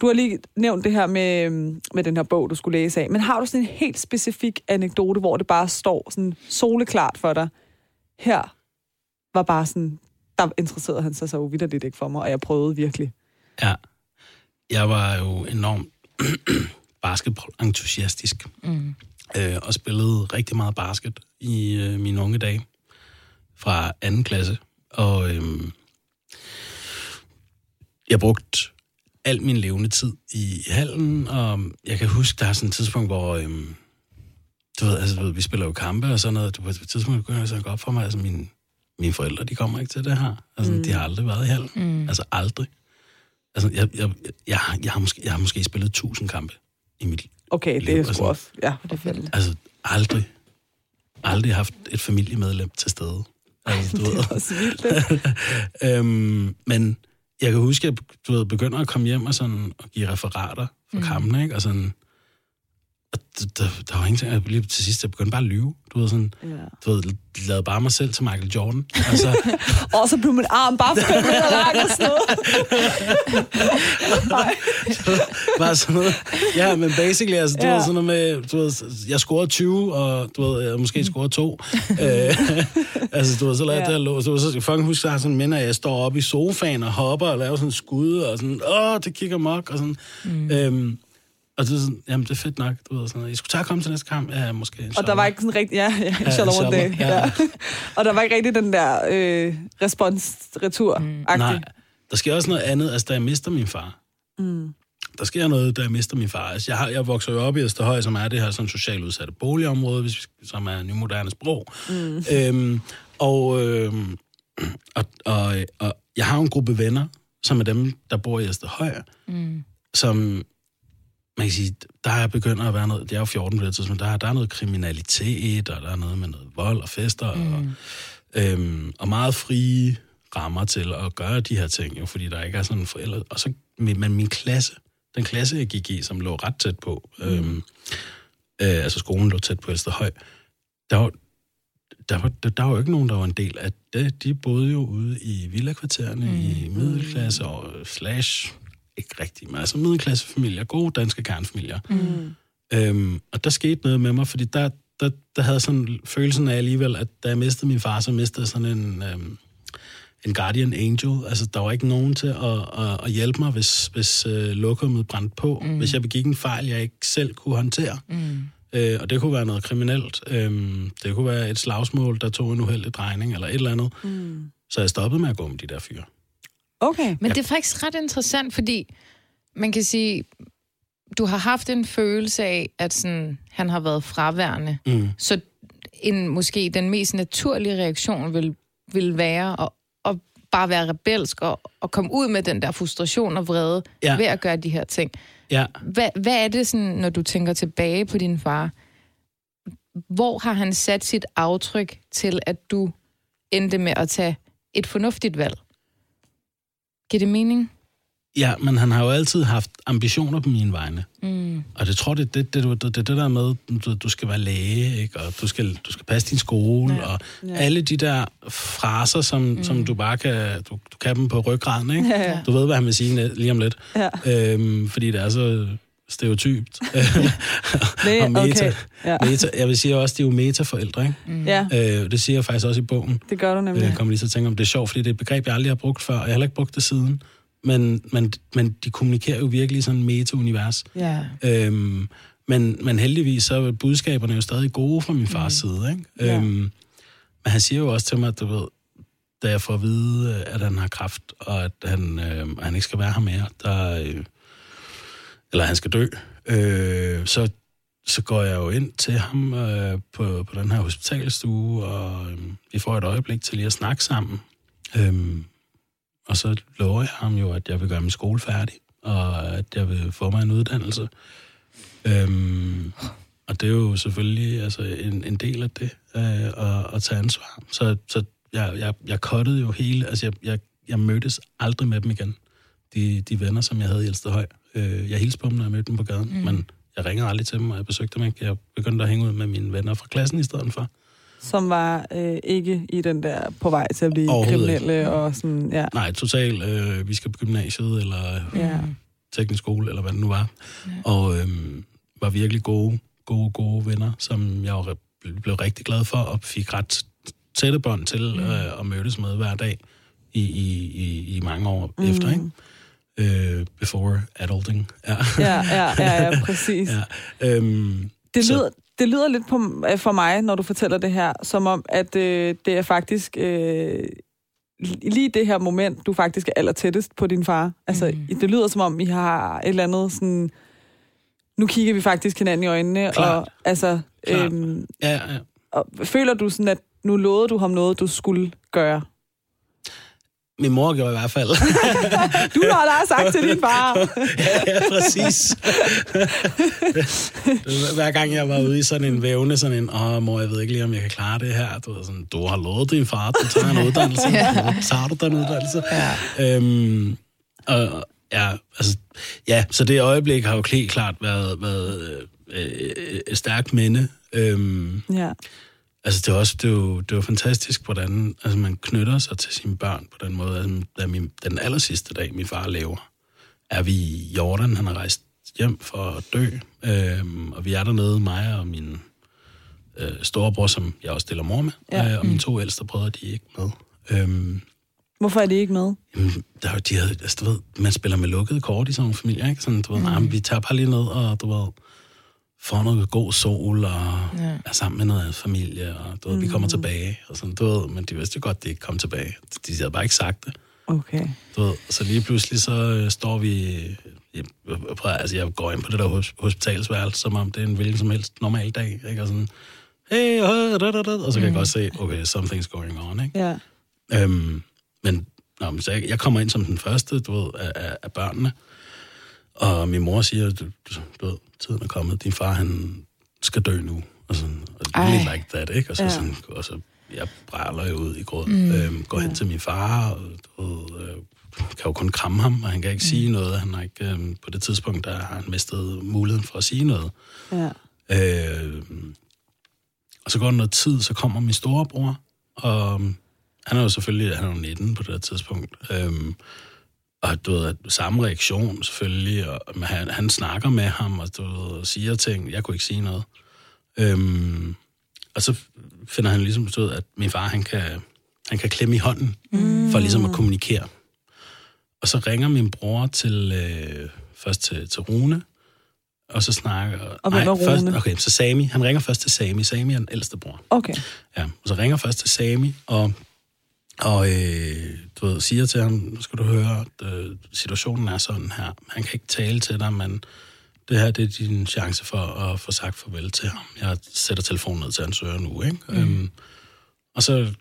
Du har lige nævnt det her med, med den her bog, du skulle læse af, men har du sådan en helt specifik anekdote, hvor det bare står sådan soleklart for dig? Her var bare sådan, der interesserede han sig så uvidderligt ikke for mig, og jeg prøvede virkelig. ja. Jeg var jo enormt basketballentusiastisk. Mm. Øh, og spillede rigtig meget basket i øh, mine unge dage. Fra anden klasse. Og øh, jeg brugte al min levende tid i hallen, og jeg kan huske, der er sådan et tidspunkt, hvor... Øh, du ved, altså, du ved, vi spiller jo kampe og sådan noget. På et tidspunkt begynder jeg så at gå op for mig, altså mine, mine forældre, de kommer ikke til det her. Altså, mm. de har aldrig været i hallen. Mm. Altså, aldrig. Altså, jeg, jeg, jeg, jeg, har måske, jeg har måske spillet 1000 kampe i mit liv. Okay, det Liv er og sgu også... Ja, det er fedt. Altså, aldrig. Aldrig haft et familiemedlem til stede. Altså, du ved. Det er også vildt. det. øhm, men jeg kan huske, at jeg du ved, begynder at komme hjem og, sådan, og give referater for mm. kampene, ikke? Og sådan, og der, der, var ingenting, jeg lige til sidst, jeg begyndte bare at lyve. Du ved, sådan, Ja. du ved, lavede bare mig selv til Michael Jordan. Altså, Og så blev min arm bare fem meter lang og sådan noget. Bare sådan noget. Ja, men basically, altså, du Ja. ved, sådan noget med, du ved, jeg scorede 20, og du ved, jeg måske scorede 2. øh, altså, du ved, så lavede Ja. det her lå, så, så fucking huske, at jeg har sådan minder, at jeg står oppe i sofaen og hopper og laver sådan en skud, og sådan, åh, det kigger mok, og sådan. Mm. Øhm, og det er sådan, jamen, det er fedt nok, du ved, sådan noget. I skulle tage at komme til næste kamp? Ja, måske. Og der var ikke sådan rigtig... Ja, ja, inshallah day. inshallah, Ja. ja. Og der var ikke rigtig den der øh, respons-retur mm. Nej, der sker også noget andet, altså da jeg mister min far. Mm. Der sker noget, da jeg mister min far. Altså, jeg, har, jeg vokser jo op i Østerhøj, som er det her sådan socialt udsatte boligområde, hvis, vi- som er nymoderne sprog. Mm. Øhm, og, øhm, og, og, og jeg har en gruppe venner, som er dem, der bor i Østerhøj, mm. som man kan sige, der er begynder at være noget, det er jo 14 på det tidspunkt, der er, der er noget kriminalitet, og der er noget med noget vold og fester, mm. og, øhm, og meget frie rammer til at gøre de her ting, jo, fordi der ikke er sådan en forældre. Og så, men min klasse, den klasse, jeg gik i, som lå ret tæt på, mm. øhm, øh, altså skolen lå tæt på Østerhøj, der var, der var, der, der var jo ikke nogen, der var en del af det. De boede jo ude i villakvartererne, mm. i middelklasse og slash, ikke rigtigt, men altså middelklassefamilier, gode danske kernfamilier. Mm. Øhm, og der skete noget med mig, fordi der, der, der havde sådan følelsen af alligevel, at da jeg mistede min far, så mistede jeg sådan en, øhm, en guardian angel. Altså, der var ikke nogen til at, at, at hjælpe mig, hvis, hvis øh, lokummet brændte på. Mm. Hvis jeg begik en fejl, jeg ikke selv kunne håndtere. Mm. Øh, og det kunne være noget kriminelt. Øh, det kunne være et slagsmål, der tog en uheldig drejning, eller et eller andet. Mm. Så jeg stoppede med at gå med de der fyre. Okay. Men det er faktisk ret interessant, fordi man kan sige, du har haft en følelse af, at sådan, han har været fraværende. Mm. Så en, måske den mest naturlige reaktion vil, vil være at, at bare være rebelsk og, og komme ud med den der frustration og vrede ja. ved at gøre de her ting. Ja. Hvad, hvad er det, sådan, når du tænker tilbage på din far? Hvor har han sat sit aftryk til, at du endte med at tage et fornuftigt valg? Giver det mening? Ja, men han har jo altid haft ambitioner på mine vegne. Mm. Og det tror det, det, det, det, det, det der med, du, du skal være læge, ikke? og du skal, du skal passe din skole, ja. og ja. alle de der fraser, som, mm. som du bare kan, du, du kan dem på ryggraden. Ikke? Ja, ja. Du ved, hvad han vil sige lige om lidt. Ja. Øhm, fordi det er så stereotypt. og meta. Okay. Ja. meta. Jeg vil sige også, de er jo metaforældre, ikke? Mm. Ja. Øh, det siger jeg faktisk også i bogen. Det gør du nemlig. Jeg kommer lige til at tænke om, det er sjovt, fordi det er et begreb, jeg aldrig har brugt før, og jeg har heller ikke brugt det siden men, men, men de kommunikerer jo virkelig sådan meta-univers. Ja. Øhm, men, men heldigvis så er budskaberne jo stadig gode fra min fars mm. side. Ikke? Ja. Øhm, men han siger jo også til mig, at du ved, da jeg får at vide, at han har kraft, og at han, øh, han ikke skal være her mere, der, øh, eller han skal dø, øh, så, så går jeg jo ind til ham øh, på, på den her hospitalstue, og øh, vi får et øjeblik til lige at snakke sammen. Øh, og så lover jeg ham jo, at jeg vil gøre min skole færdig, og at jeg vil få mig en uddannelse. Øhm, og det er jo selvfølgelig altså, en, en del af det, øh, at, at tage ansvar. Så, så jeg, jeg, jeg kottede jo hele... Altså, jeg, jeg, jeg mødtes aldrig med dem igen. De, de venner, som jeg havde i Elstehøj. Øh, jeg hilste på dem, når jeg mødte dem på gaden, mm. men jeg ringede aldrig til dem, og jeg besøgte dem ikke. Jeg begyndte at hænge ud med mine venner fra klassen i stedet for som var øh, ikke i den der på vej til at blive kriminelle ikke. og sådan, ja. Nej, totalt. Øh, vi skal på gymnasiet, eller ja. teknisk skole, eller hvad det nu var. Ja. Og øh, var virkelig gode, gode, gode venner, som jeg blev rigtig glad for, og fik ret tætte bånd til mm. øh, at mødes med hver dag i, i, i, i mange år mm. efter, ikke? Uh, before adulting. Ja, ja, ja, ja, ja præcis. ja. Um, det, lyder, det lyder lidt på, øh, for mig, når du fortæller det her, som om, at øh, det er faktisk øh, lige det her moment, du faktisk er aller tættest på din far. Altså, mm. det lyder som om, I har et eller andet sådan... Nu kigger vi faktisk hinanden i øjnene, Klart. og altså... Klart. Øhm, ja, ja. Og føler du sådan, at nu lovede du ham noget, du skulle gøre? Min mor gjorde i hvert fald. du har da sagt til din far. ja, ja, præcis. Hver gang jeg var ude i sådan en vævne, sådan en, åh mor, jeg ved ikke lige, om jeg kan klare det her. Du, ved, sådan, du har lovet din far, du tager en uddannelse. Ja. Tager du den uddannelse? Ja. Øhm, og, ja, altså, ja, så det øjeblik har jo helt klart været, været øh, øh, et stærkt minde. Øhm, ja. Altså, det er også det jo, det jo fantastisk, hvordan altså, man knytter sig til sine børn på den måde. Altså, da min, den aller sidste dag, min far lever, er vi i Jordan. Han har rejst hjem for at dø. Øhm, og vi er dernede, mig og min øh, storebror, som jeg også deler mor med. Ja. Øh, og mine to ældste brødre, de er ikke med. Øhm, Hvorfor er de ikke med? Jamen, der er jo, de havde, altså, du ved, man spiller med lukkede kort i sådan nogle familier, ikke? Sådan, du ved, mm. nah, vi tager bare lige ned, og du ved, får noget god sol, og ja. er sammen med noget familie, og du ved, mm. vi kommer mm. tilbage, og sådan, du ved, men de vidste jo godt, at de ikke kom tilbage. De havde bare ikke sagt det. Okay. Du ved, så lige pludselig så øh, står vi... Jeg, prøver, altså, jeg går ind på det der hospitalsværelse, som om det er en hvilken som helst normal dag, ikke? Og sådan, hey, uh, da, da, da, og så kan mm. jeg godt se, okay, something's going on, ikke? Ja. Øhm, men nå, så jeg, jeg kommer ind som den første, du ved, af, af, af børnene, og min mor siger, du, du ved, tiden er kommet, din far, han skal dø nu. Og sådan, og really like that, ikke? Og så, ja. sådan, og så jeg bræller jo ud i gråden. Mm. Øhm, går hen til min far, og du ved, øh, kan jo kun kramme ham, og han kan ikke mm. sige noget. Han har ikke, øhm, på det tidspunkt, der har han mistet muligheden for at sige noget. Ja. Øh, og så går der noget tid, så kommer min storebror, og øhm, han er jo selvfølgelig, han er jo 19 på det tidspunkt, øhm, og du ved, samme reaktion selvfølgelig, og han, han snakker med ham, og du ved, og siger ting, jeg kunne ikke sige noget. Øhm, og så finder han ligesom ud at min far, han kan, han kan klemme i hånden, mm. for ligesom at kommunikere. Og så ringer min bror til, øh, først til, til Rune, og så snakker... Og hvem Rune? Først, okay, så Sami, han ringer først til Sami. Sami er den ældste bror. Okay. Ja, og så ringer først til Sami, og, og øh, du ved, siger til ham, nu skal du høre, at øh, situationen er sådan her. Han kan ikke tale til dig, men det her det er din chance for at få sagt farvel til ham. Jeg sætter telefonen ned til hans øre nu, ikke? Mm. Øhm, og så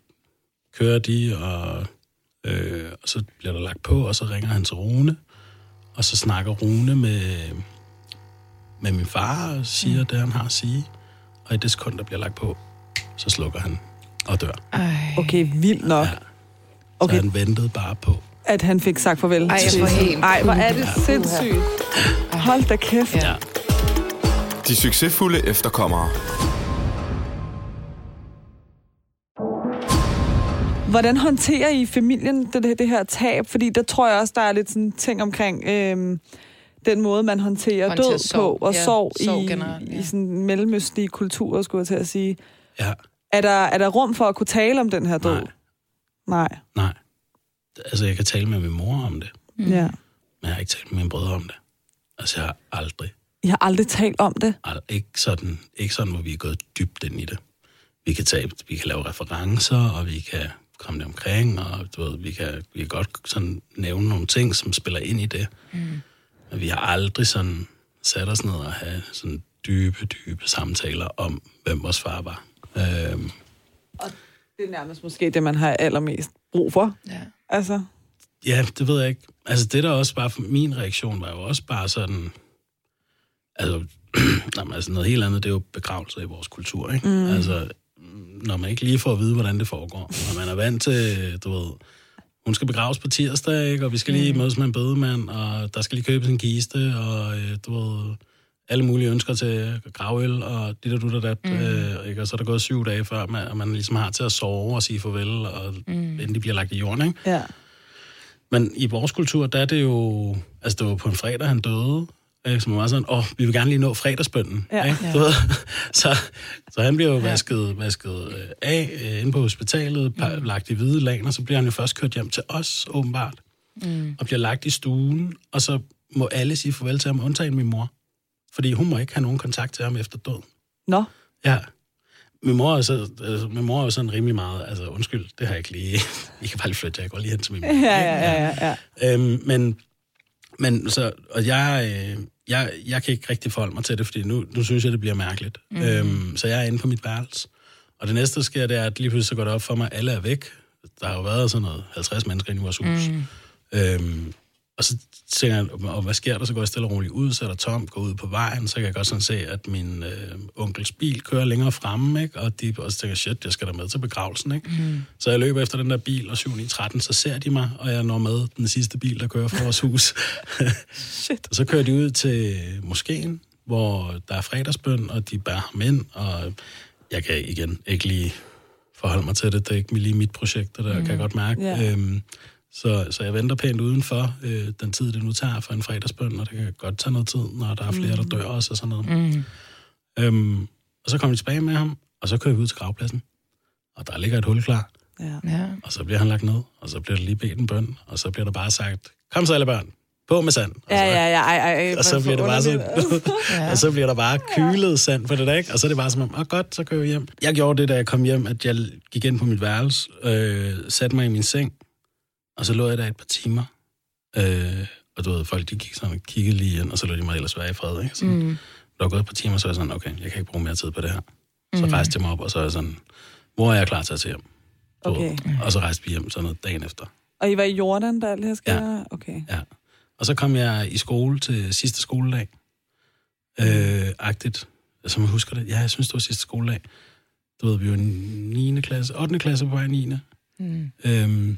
kører de, og, øh, og så bliver der lagt på, og så ringer han til Rune, og så snakker Rune med, med min far og siger mm. det, han har at sige. Og i det sekund, der bliver lagt på, så slukker han og dør. Ej. Okay, vildt nok. Ja. Så Okay. han ventede bare på. At han fik sagt farvel Ej, jeg helt Ej, hvor er det kugle. sindssygt. Hold da kæft. Ja. De succesfulde efterkommere. Hvordan håndterer I familien det, det, det her tab? Fordi der tror jeg også, der er lidt sådan ting omkring øhm, den måde, man håndterer, Håndterer død sorg. på, og Ja, sorg, sorg i, generelt, ja. i sådan mellemøstlige kulturer, skulle jeg til at sige. Ja, Er der, er der rum for at kunne tale om den her død? nej, Nej. nej. Altså, jeg kan tale med min mor om det, Mm. Ja. men jeg har ikke talt med mine brødre om det. Altså, jeg har aldrig, Jeg har aldrig talt om det. aldrig ikke, sådan, ikke sådan, hvor vi er gået dybt ind i det. Vi kan, tage, vi kan lave referencer, og vi kan komme det omkring, og du ved, vi, kan, vi kan godt sådan nævne nogle ting, som spiller ind i det. Mm. Men vi har aldrig sådan sat os ned og have sådan dybe, dybe samtaler om, hvem vores far var. Øhm, Det er nærmest måske det, man har allermest brug for. Ja. Altså, Ja, det ved jeg ikke. Altså, det der også bare for min reaktion var jo også bare sådan... Altså, jamen, altså noget helt andet, det er jo begravelser i vores kultur, ikke? Mm. Altså, når man ikke lige får at vide, hvordan det foregår. Når man er vant til, du ved... Hun skal begraves på tirsdag, ikke? Og vi skal lige mødes med en bedemand, og der skal lige købes en kiste, og øh, du ved... Alle mulige ønsker til gravøl, og dit og dut og dat, mm. øh, ikke? Og så er der gået syv dage før, man, og man ligesom har til at sove og sige farvel, og mm. de bliver lagt i jorden, ikke? ja. Men i vores kultur, der er det jo... Altså, det var på en fredag, han døde. Ikke? Som var sådan, åh, oh, vi vil gerne lige nå fredagsbønden. Ja. Ikke? Du ved? Så, så han bliver jo vasket, vasket øh, af øh, inde på hospitalet, mm. lagt i hvide og så bliver han jo først kørt hjem til os, åbenbart. Mm. Og bliver lagt i stuen, og så må alle sige farvel til ham, undtagen min mor. Fordi hun må ikke have nogen kontakt til ham efter døden. Nå, Ja. Min mor er, så, altså, min mor er sådan rimelig meget, altså undskyld, det har jeg ikke lige, I kan bare lige flytte, jeg går lige hen til min mor. ja, ja, ja, ja. ja. Øhm, men, men så, og jeg, øh, jeg, jeg kan ikke rigtig forholde mig til det, fordi nu, nu synes jeg, det bliver mærkeligt. Mm. Øhm, så jeg er inde på mit værelse. Og det næste, der sker, det er, at lige pludselig så går det op for mig, alle er væk. Der har jo været sådan noget 50 mennesker inde i vores hus. Mm. Øhm, og så tænker jeg, og hvad sker der? Så går jeg stille og roligt ud, så er der tomt, går ud på vejen, så kan jeg godt sådan se, at min øh, onkels bil kører længere fremme, ikke? og de også tænker, shit, jeg skal da med til begravelsen. Ikke? Mm. Så jeg løber efter den der bil, og 7 9, 13, så ser de mig, og jeg når med den sidste bil, der kører fra vores hus. Shit. og så kører de ud til moskeen, hvor der er fredagsbøn, og de bærer ham ind, og jeg kan igen ikke lige forholde mig til det. Det er ikke lige mit projekt, det der mm. kan jeg godt mærke. Ja. Øhm, så, så jeg venter pænt udenfor øh, den tid, det nu tager for en fredagsbøn, og det kan godt tage noget tid, når der er flere, der dør også og sådan noget. Mm. Øhm, og så kommer vi tilbage med ham, og så kører vi ud til gravpladsen. Og der ligger et hul klar, Ja. Ja. og så bliver han lagt ned, og så bliver der lige bedt en bøn, og så bliver der bare sagt, kom så alle børn, på med sand. Og Ja, så, ja, ja, ej, ej, Og så bliver det bare sådan, Ja. og så bliver der bare kylet sand for det der, ikke? Og så er det bare som om, åh godt, så kører vi hjem. Jeg gjorde det, da jeg kom hjem, at jeg gik ind på mit værelse, øh, satte mig i min seng, og så lå jeg der et par timer. Øh, og du ved, folk de gik sådan og kiggede lige ind, og så lå de mig ellers være i fred, ikke? Så, mm. Der var gået et par timer, så var jeg sådan, okay, jeg kan ikke bruge mere tid på det her. Så mm. rejste jeg mig op, og så er jeg sådan, hvor er jeg klar til at tage hjem? Du ved. Okay. Og så rejste vi hjem sådan noget dagen efter. Og I var i Jordan, da alt det her skete? Ja. Okay. Ja. Og så kom jeg i skole til sidste skoledag. Øh, agtigt. Som jeg husker det. Ja, jeg synes, det var sidste skoledag. du ved, vi var i 9. klasse, 8. klasse på vej i 9. Mm. Øhm,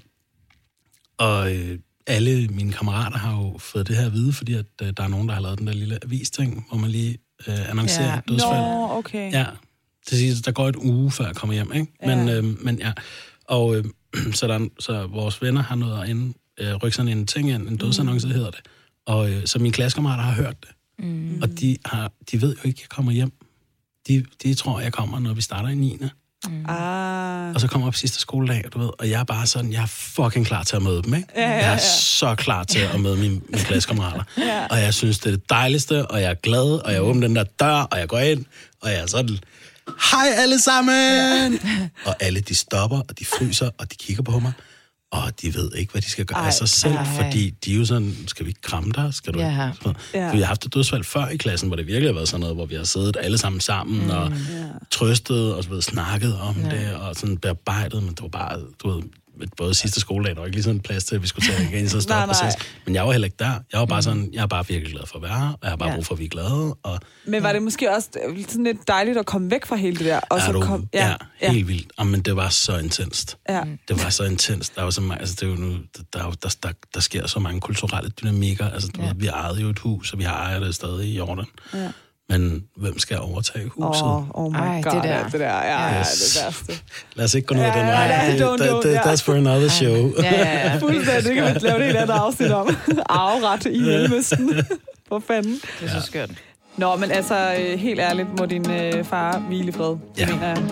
og øh, alle mine kammerater har jo fået det her at vide, fordi at, øh, der er nogen, der har lavet den der lille avis-ting, hvor man lige øh, annoncerer Ja. ja. dødsfald. Nå, okay. Ja, det siger, der går et uge, før jeg kommer hjem, ikke? Ja. Men, øh, men ja, og øh, så, der, er- så vores venner har noget at ind, øh, rykke sådan en ting ind, en dødsannonce hedder det. Og øh, så mine klassekammerater har hørt det. Mm. Og de, har, de ved jo ikke, at jeg kommer hjem. De, de tror, jeg kommer, når vi starter i 9. Ah. Og så kommer jeg på sidste skoledag, du ved, og jeg er bare sådan, jeg er fucking klar til at møde dem, ikke? Ja, ja, Jeg er ja. så klar til at møde mine, mine klassekammerater. Ja. Og jeg synes, det er det dejligste, og jeg er glad, og jeg åbner den der dør, og jeg går ind, og jeg er sådan, hej alle sammen! Og alle de stopper, og de fryser, og de kigger på mig. Og de ved ikke, hvad de skal gøre Ej, af sig selv, ej. fordi de er jo sådan, skal vi ikke kramme dig? Skal du Ja. ikke? Ja. For vi har haft et dødsfald før i klassen, hvor det virkelig har været sådan noget, hvor vi har siddet alle sammen sammen mm, og trøstet og så ved, snakket om ja. det og sådan bearbejdet, men det var bare, du ved, både sidste skoledag, der var ikke lige sådan plads til, at vi skulle tage igen, så nej. præcis. Men jeg var heller ikke der. Jeg var bare sådan, jeg er bare virkelig glad for at være her, og jeg har bare Ja. brug for, at vi er glade. Og Men var det måske også sådan lidt dejligt at komme væk fra hele det der? Og så du, kom, ja, ja, helt vildt. Og, men det var så intenst. Ja. Det var så intenst. Der var så mange, altså det er jo nu, der, der, der, der, der sker så mange kulturelle dynamikker. Altså, Ja. vi ejede jo et hus, og vi ejer det stadig i Jordan. Ja. Men hvem skal overtage huset? Oh, oh my Ej, god, det der. det der. Ja, ja, Yes. det værste. Lad os ikke gå ned ad Ja, den ja, vej. ja, Det- don't, don't, that- ja. That's for another show. Ja, ja, ja. Fuldstændig. Det kan vi lave det i et andet afsnit om. Arveret i Mellemøsten. For fanden. Det er så skønt. Nå, men altså, øh, helt ærligt, må din øh, far hvile i fred. Det Ja. mener jeg.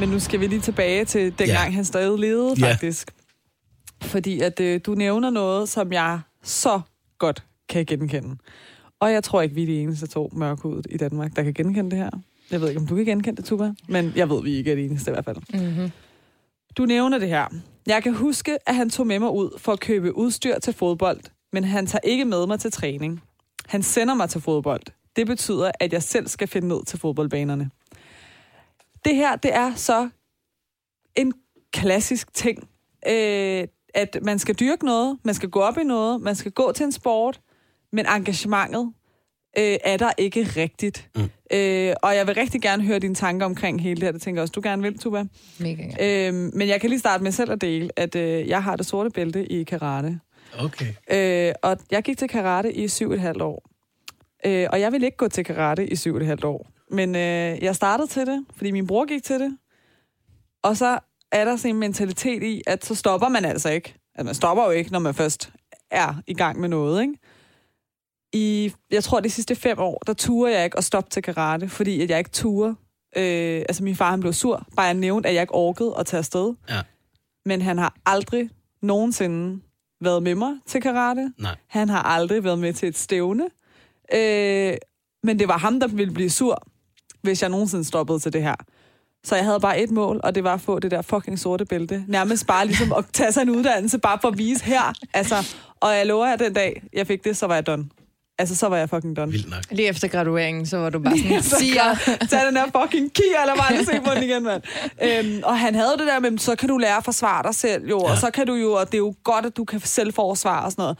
Men nu skal vi lige tilbage til dengang, Ja. han stadig levede, Ja. faktisk. Fordi at øh, du nævner noget, som jeg så godt kan genkende. Og jeg tror ikke, vi er de eneste to mørkhudet i Danmark, der kan genkende det her. Jeg ved ikke, om du kan genkende det, Tuba, men jeg ved, vi ikke er de eneste i hvert fald. Mm-hmm. Du nævner det her. Jeg kan huske, at han tog med mig ud for at købe udstyr til fodbold, men han tager ikke med mig til træning. Han sender mig til fodbold. Det betyder, at jeg selv skal finde ned til fodboldbanerne. Det her, det er så en klassisk ting. Øh, at man skal dyrke noget, man skal gå op i noget, man skal gå til en sport, men engagementet øh, er der ikke rigtigt. Mm. Øh, og jeg vil rigtig gerne høre dine tanker omkring hele det her. Det tænker jeg også, du gerne vil, Tuba. Mega gerne. Øhm, men jeg kan lige starte med selv at dele, at øh, jeg har det sorte bælte i karate. Okay. Øh, og jeg gik til karate i syv og et halvt år. Øh, og jeg ville ikke gå til karate i syv og et halvt år. Men øh, jeg startede til det, fordi min bror gik til det. Og så er der sådan en mentalitet i, at så stopper man altså ikke. Altså, man stopper jo ikke, når man først er i gang med noget, ikke? I, jeg tror, de sidste fem år, der turer jeg ikke at stoppe til karate, fordi at jeg ikke turer. Øh, altså, min far han blev sur, bare jeg nævnte, at jeg ikke orkede at tage afsted. Ja. Men han har aldrig nogensinde været med mig til karate. Nej. Han har aldrig været med til et stævne. Øh, men det var ham, der ville blive sur, hvis jeg nogensinde stoppede til det her. Så jeg havde bare et mål, og det var at få det der fucking sorte bælte. Nærmest bare ligesom at tage sig en uddannelse, bare for at vise her. Altså, og jeg lover jer, den dag, jeg fik det, så var jeg done. Altså, så var jeg fucking done. Vildt nok. Lige efter gradueringen, så var du bare sådan, Så siger, Tag den der fucking kia, eller bare se på den igen, mand. Øhm, og han havde det der med, så kan du lære at forsvare dig selv, jo, ja. og Ja. så kan du jo, og det er jo godt, at du kan selv forsvare og sådan noget.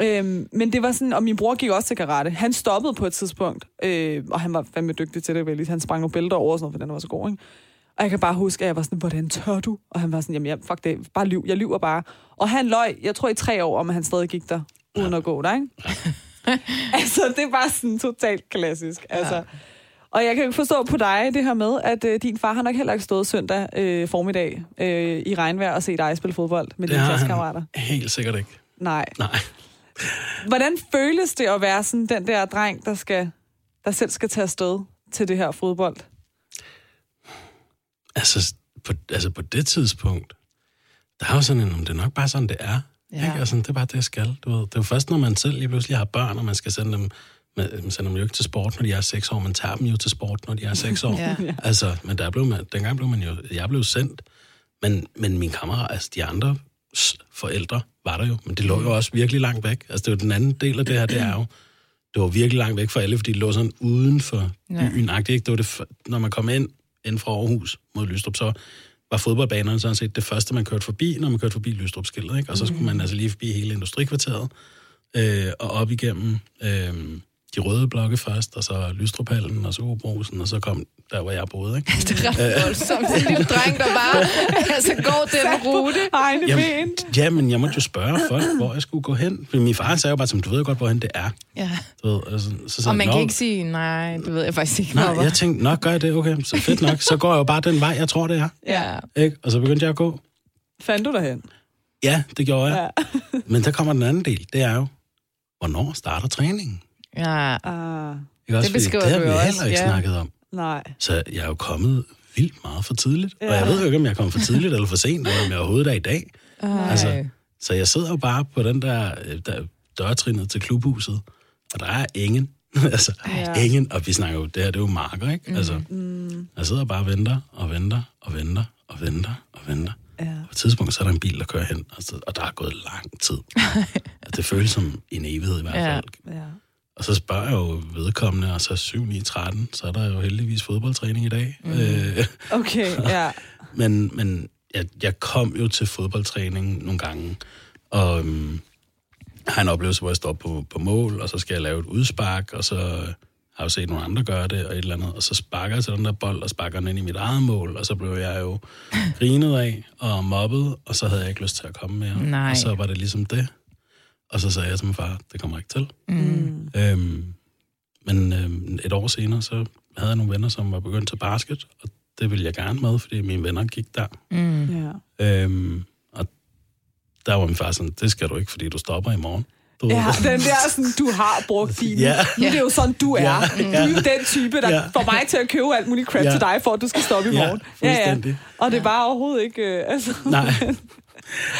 Øhm, men det var sådan, og min bror gik også til karate. Han stoppede på et tidspunkt, øh, og han var fandme dygtig til det, vel? Han sprang nogle bælter over og sådan noget, for den var så god, ikke? Og jeg kan bare huske, at jeg var sådan, hvordan tør du? Og han var sådan, jamen, jeg, fuck det, bare lyv, jeg lyver bare. Og han løg, jeg tror i tre år, om at han stadig gik der, uden at gå der, ikke? altså, det er bare sådan totalt klassisk. Altså. Og jeg kan jo forstå på dig det her med, at øh, din far har nok heller ikke stået søndag øh, formiddag øh, i regnvejr og set dig spille fodbold med dine klassekammerater. Helt sikkert ikke. Nej. Nej. Hvordan føles det at være sådan den der dreng, der, skal, der selv skal tage afsted til det her fodbold? Altså på, altså, på det tidspunkt, der er jo sådan en, om det er nok bare sådan, det er. Ja. Ikke? Altså, det er bare det, jeg skal. Du ved. Det er jo først, når man selv lige pludselig har børn, og man skal sende dem, man sender dem jo ikke til sport, når de er 6 år. Man tager dem jo til sport, når de er 6 år. Ja. Altså, men der blev man, dengang blev man jo, jeg blev sendt, men, men min kammerat, altså de andre forældre var der jo, men det lå jo også virkelig langt væk. Altså, det er jo den anden del af det her, det er jo, det var virkelig langt væk fra alle, fordi det lå sådan uden for Ja. byen. Ja. Ikke? Det var det, når man kom ind, ind fra Aarhus mod Lystrup, så var fodboldbanerne sådan set det første, man kørte forbi, når man kørte forbi Lystrup-skiltet. Ikke? Og så skulle man altså lige forbi hele industrikvarteret øh, og op igennem øh, de røde blokke først, og så Lystruphallen, og så Ubrosen, og så kom der, hvor jeg boede, ikke? Det er ret voldsomt. Sådan en lille dreng, der bare altså, går den rute. Egne Jamen, ben. jamen, jeg måtte jo spørge folk, hvor jeg skulle gå hen. For min far sagde jo bare, som du ved godt, hvorhen det er. Ja. Du ved, altså, så sagde Og man kan "Nå, ikke sige, nej, det ved jeg faktisk ikke. Nej, jeg tænkte, nok gør jeg det, okay, så fedt nok. Så går jeg jo bare den vej, jeg tror, det er. Ja. Ikke? Og så begyndte jeg at gå. Fandt du derhen? Ja, det gjorde jeg. Ja. Men der kommer den anden del, det er jo, hvornår starter træningen? ja. Ah, Ikke også? Det beskriver Fordi det har du vi jo heller også, ikke ja. snakket om. Nej. Så jeg er jo kommet vildt meget for tidligt. Ja. Og Ja. jeg ved jo ikke, om jeg er kommet for tidligt eller for sent, eller om jeg overhovedet er i dag. Ej. Altså, Så jeg sidder jo bare på den der, øh, der dørtrinnet til klubhuset, og der er ingen. altså, Ja. ingen. Og vi snakker jo, det her det er jo marker, ikke? Mm. Altså, jeg sidder bare og venter, og venter, og venter, og venter, og venter. Ja. Og på et tidspunkt, så er der en bil, der kører hen, og, så, og der er gået lang tid. og det føles som en evighed i hvert Ja. fald. Ja. Og så spørger jeg jo vedkommende, og så 7 9 13 så er der jo heldigvis fodboldtræning i dag. Mm. Øh, Okay, ja. men men jeg, jeg kom jo til fodboldtræning nogle gange, og øhm, har en oplevelse, hvor jeg står på, på mål, og så skal jeg lave et udspark, og så har jeg jo set nogle andre gøre det, og et eller andet, og så sparker jeg til den der bold, og sparker den ind i mit eget mål, og så blev jeg jo grinet af og mobbet, og så havde jeg ikke lyst til at komme mere. Nej. Og så var det ligesom det. Og så sagde jeg til min far, det kommer ikke til. Mm. Øhm, men øhm, et år senere, så havde jeg nogle venner, som var begyndt til basket, og det ville jeg gerne med, fordi mine venner gik der. Mm. ja. Øhm, og der var min far sådan, det skal du ikke, fordi du stopper i morgen. Du, Ja, den der sådan, du har brugt din. Ja. Nu er det jo sådan, du er. Ja. Du er den type, der Ja. får mig til at købe alt muligt crap Ja. til dig, for at du skal stoppe i Ja, morgen. fuldstændig. Og det er bare overhovedet ikke... Øh, altså. Nej.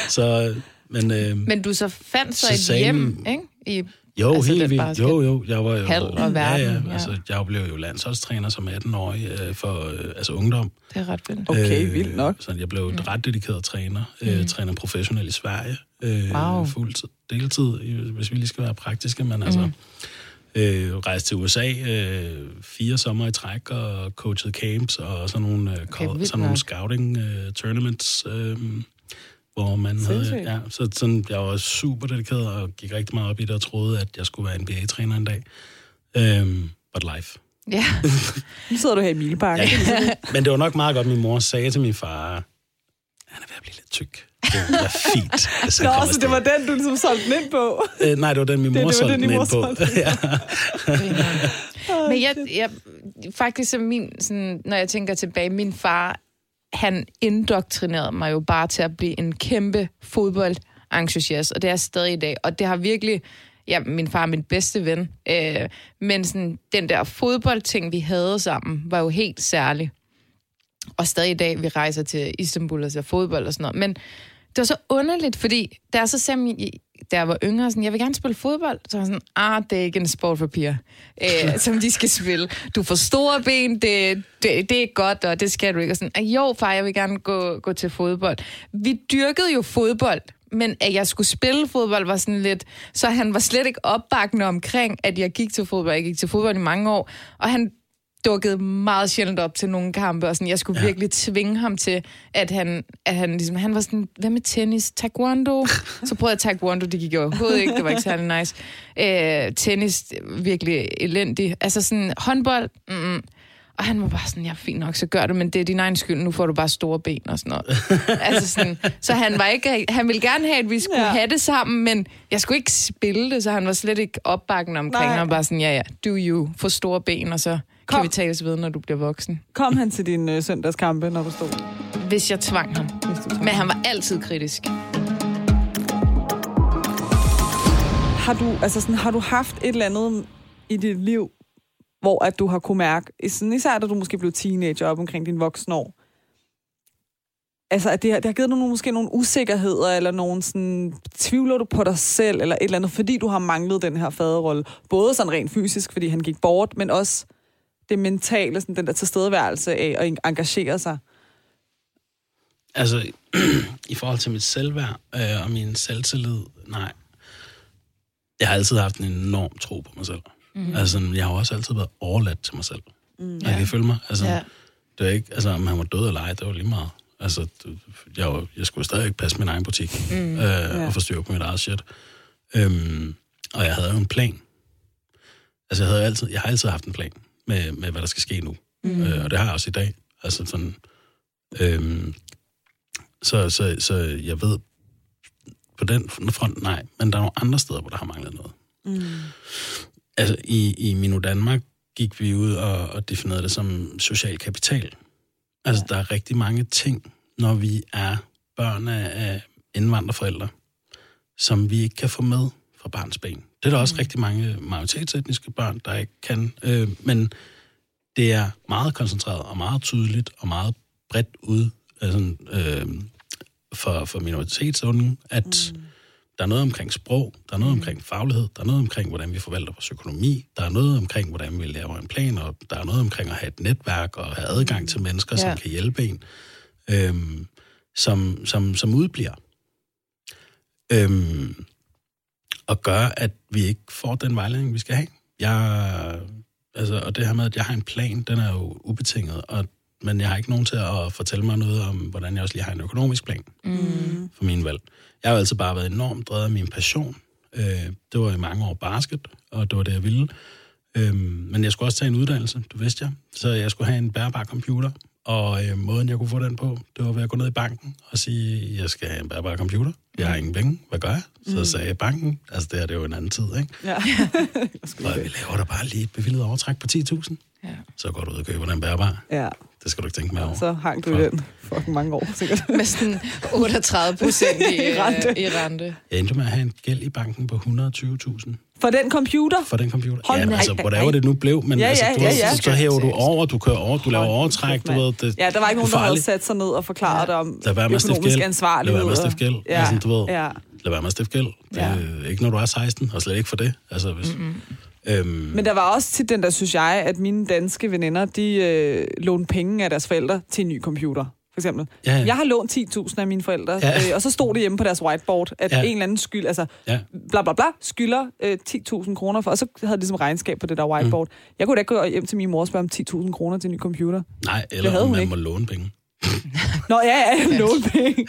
Så, men, øhm, Men du så fandt så, Så et hjem, ikke? I, jo, altså, helt vildt. basket- Jo, jo, jeg var jo... Hal og ja, verden, ja, ja. altså, jeg blev jo landsholdstræner som 18-årig øh, for øh, altså ungdom. det er ret vildt. Okay, vildt nok. Så jeg blev et ret dedikeret træner. Øh, træner professionelt i Sverige. Øh, Wow. Fuldtid, deltid, hvis vi lige skal være praktiske, men altså... Øh, rejste til USA øh, fire sommer i træk og coachede camps og sådan nogle, øh, okay, sådan nogle scouting øh, tournaments, øh, hvor man havde... Sindssygt. Ja, så sådan, jeg var super dedikeret og gik rigtig meget op i det og troede, at jeg skulle være NBA-træner en dag. Øh, but life. Ja. Nu sidder du her i Milebakke. Ja. Men det var nok meget godt, min mor sagde til min far, han er ved at blive lidt tyk. Det er fint. hvis Nå, så det var afsted." den, du ligesom solgte den ind på. Øh, nej, det var den, min Det- mor det var solgte den, den ind på. ja. Men jeg, jeg, faktisk så min, sådan, når jeg tænker tilbage, min far, han indoktrinerede mig jo bare til at blive en kæmpe fodboldentusiast, og det er jeg stadig i dag. Og det har virkelig, ja, min far er min bedste ven, øh, men sådan, den der fodboldting, vi havde sammen, var jo helt særlig. Og stadig i dag, vi rejser til Istanbul og ser fodbold og sådan noget. Men det var så underligt, fordi der så sagde min, da jeg var yngre, sådan, jeg vil gerne spille fodbold. Så var sådan, ah, det er ikke en sport for piger, øh, som de skal spille. Du får store ben, det, det, det er godt, og det skal du ikke. Og sådan, ah, jo, far, jeg vil gerne gå, gå til fodbold. Vi dyrkede jo fodbold, men at jeg skulle spille fodbold var sådan lidt... Så han var slet ikke opbakkende omkring, at jeg gik til fodbold. Jeg gik til fodbold i mange år, og han dukkede meget sjældent op til nogle kampe, og sådan, jeg skulle ja. virkelig tvinge ham til, at han, at han, ligesom, han var sådan, hvad med tennis? Taekwondo? Så prøvede jeg taekwondo, det gik jo overhovedet ikke, det var ikke særlig nice. Øh, tennis, virkelig elendig. Altså sådan, håndbold, mm, og han var bare sådan, ja, fint nok, så gør det, men det er din egen skyld, nu får du bare store ben og sådan noget. altså sådan, så han var ikke, han ville gerne have, at vi skulle Ja. have det sammen, men jeg skulle ikke spille det, så han var slet ikke opbakkende omkring, Nej. og bare sådan, ja, ja, do you, få store ben, og så Kom. kan vi tales ved, når du bliver voksen. Kom han til din øh, søndagskampe, når du stod? Hvis jeg tvang ham. Hvis du Men han var altid kritisk. har du, altså sådan, har du haft et eller andet i dit liv, hvor at du har kunne mærke, sådan, især da du måske blev teenager op omkring din voksne år, altså at det, har, det har givet dig nogle, måske nogle usikkerheder, eller nogle sådan, tvivler du på dig selv, eller et eller andet, fordi du har manglet den her faderrolle. Både sådan rent fysisk, fordi han gik bort, men også det mentale, sådan den der tilstedeværelse af at engagere sig. Altså, i forhold til mit selvværd øh, og min selvtillid, nej. Jeg har altid haft en enorm tro på mig selv. Mm. Altså, jeg har også altid været overladt til mig selv. Mm. Jeg kan følge mig. Altså, Ja. ja. det er ikke, altså, om han var død eller ej, det var lige meget. Altså, jeg, var, jeg skulle stadig ikke passe min egen butik mm. øh, Ja. og få styr på mit eget shit. Øhm, og jeg havde jo en plan. Altså, jeg, havde altid, jeg har altid haft en plan med, med hvad der skal ske nu. Mm. Øh, og det har jeg også i dag. Altså sådan... Øhm, så, så, så jeg ved på den front, nej. Men der er nogle andre steder, hvor der har manglet noget. Mm. Altså, i, i Minu Danmark gik vi ud og, og definerede det som social kapital. Altså, ja. der er rigtig mange ting, når vi er børn af, af indvandrerforældre, som vi ikke kan få med fra barns ben. Det er der også mm. rigtig mange majoritetsetniske børn, der ikke kan. Øh, men det er meget koncentreret og meget tydeligt og meget bredt ud altså, øh, for, for minoritetsunge, at mm. der er noget omkring sprog, der er noget mm. omkring faglighed, der er noget omkring, hvordan vi forvalter vores økonomi, der er noget omkring, hvordan vi laver en plan, og der er noget omkring at have et netværk og have adgang mm. til mennesker, ja. som kan hjælpe en, øh, som, som, som udbliver. Øh, og gør, at vi ikke får den vejledning, vi skal have. Jeg, altså, og det her med, at jeg har en plan, den er jo ubetinget, og, men jeg har ikke nogen til at fortælle mig noget om, hvordan jeg også lige har en økonomisk plan mm. for min valg. Jeg har jo altid bare været enormt drevet af min passion. Øh, det var i mange år basket, og det var det, jeg ville. Øh, men jeg skulle også tage en uddannelse, du vidste jeg. Så jeg skulle have en bærbar computer, og øh, måden, jeg kunne få den på, det var ved at gå ned i banken og sige, jeg skal have en bærbar computer. Jeg har ingen penge. Hvad gør jeg? Så mm. sagde jeg banken. Altså, det er det jo en anden tid, ikke? Ja. og vi laver da bare lige et bevillet overtræk på 10.000. Ja. Så går du ud og køber den bærbar. Ja. Det skal du ikke tænke med over. Så hang du den fucking mange år, sikkert. med sådan 38 procent i, I, rente. i rente. Jeg endte med at have en gæld i banken på 120.000. For den computer? For den computer. Hold ja, altså, whatever det nu blev, men ja, altså, du, ja, ja. Så, så hæver du over, du kører over, du laver overtræk, du ved, det, Ja, der var ikke nogen, der havde sat sig ned og forklaret ja. om økonomisk ansvarlighed. Lad være med at stifte gæld. Ja. Altså, du ved, ja. lad være med at stifte gæld. Det ja. ikke, når du er 16, og slet ikke for det. Altså, hvis, mm-hmm. Øhm. Men der var også til den der, synes jeg, at mine danske veninder, de øh, lånte penge af deres forældre til en ny computer for eksempel. Ja, ja. Jeg har lånt 10.000 af mine forældre, ja. øh, og så stod det hjemme på deres whiteboard, at ja. en eller anden skyld, altså ja. bla bla bla, skylder øh, 10.000 kroner for, og så havde de ligesom regnskab på det der whiteboard. Mm. Jeg kunne da ikke gå hjem til min mor og spørge om 10.000 kroner til en ny computer. Nej, eller det om man ikke. må låne penge. Nå ja, ja, låne penge.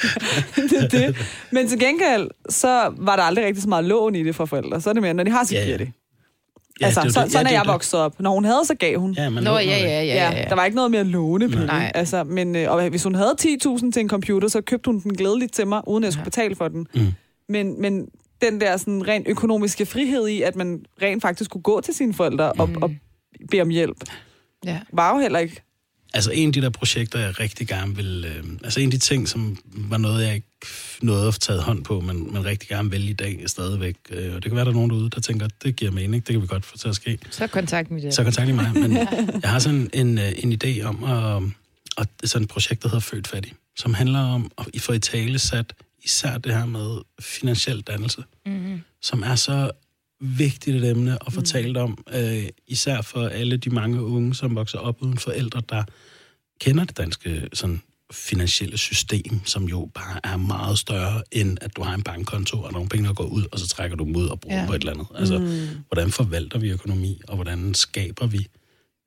det, det. Men til gengæld, så var der aldrig rigtig så meget lån i det for forældre. Så er det mere, når de har, så giver ja, ja. det. Ja, altså, det, så, det, sådan ja, er jeg vokset op. Når hun havde, så gav hun. Ja, Nå, ja, ja, ja, ja, ja. Der var ikke noget med at låne penge. Nej. Altså, men øh, og hvis hun havde 10.000 til en computer, så købte hun den glædeligt til mig, uden at jeg skulle betale for den. Mm. Men, men den der sådan rent økonomiske frihed i, at man rent faktisk kunne gå til sine forældre og, mm. og bede om hjælp, ja. var jo heller ikke Altså en af de der projekter, jeg rigtig gerne vil... Øh, altså en af de ting, som var noget, jeg nåede at få taget hånd på, men, men rigtig gerne vil i dag stadigvæk. Øh, og det kan være, der er nogen derude, der tænker, det giver mening, det kan vi godt få til at ske. Så kontakt mig. Så kontakt mig. Men jeg har sådan en, øh, en idé om at, at sådan et projekt, der hedder Født Fattig, som handler om at få i tale sat især det her med finansiel dannelse, mm-hmm. som er så vigtigt et emne at få mm. talt om, øh, især for alle de mange unge, som vokser op uden forældre, der kender det danske sådan, finansielle system, som jo bare er meget større, end at du har en bankkonto, og nogle penge, der går ud, og så trækker du dem ud og bruger ja. på et eller andet. Altså, mm. hvordan forvalter vi økonomi, og hvordan skaber vi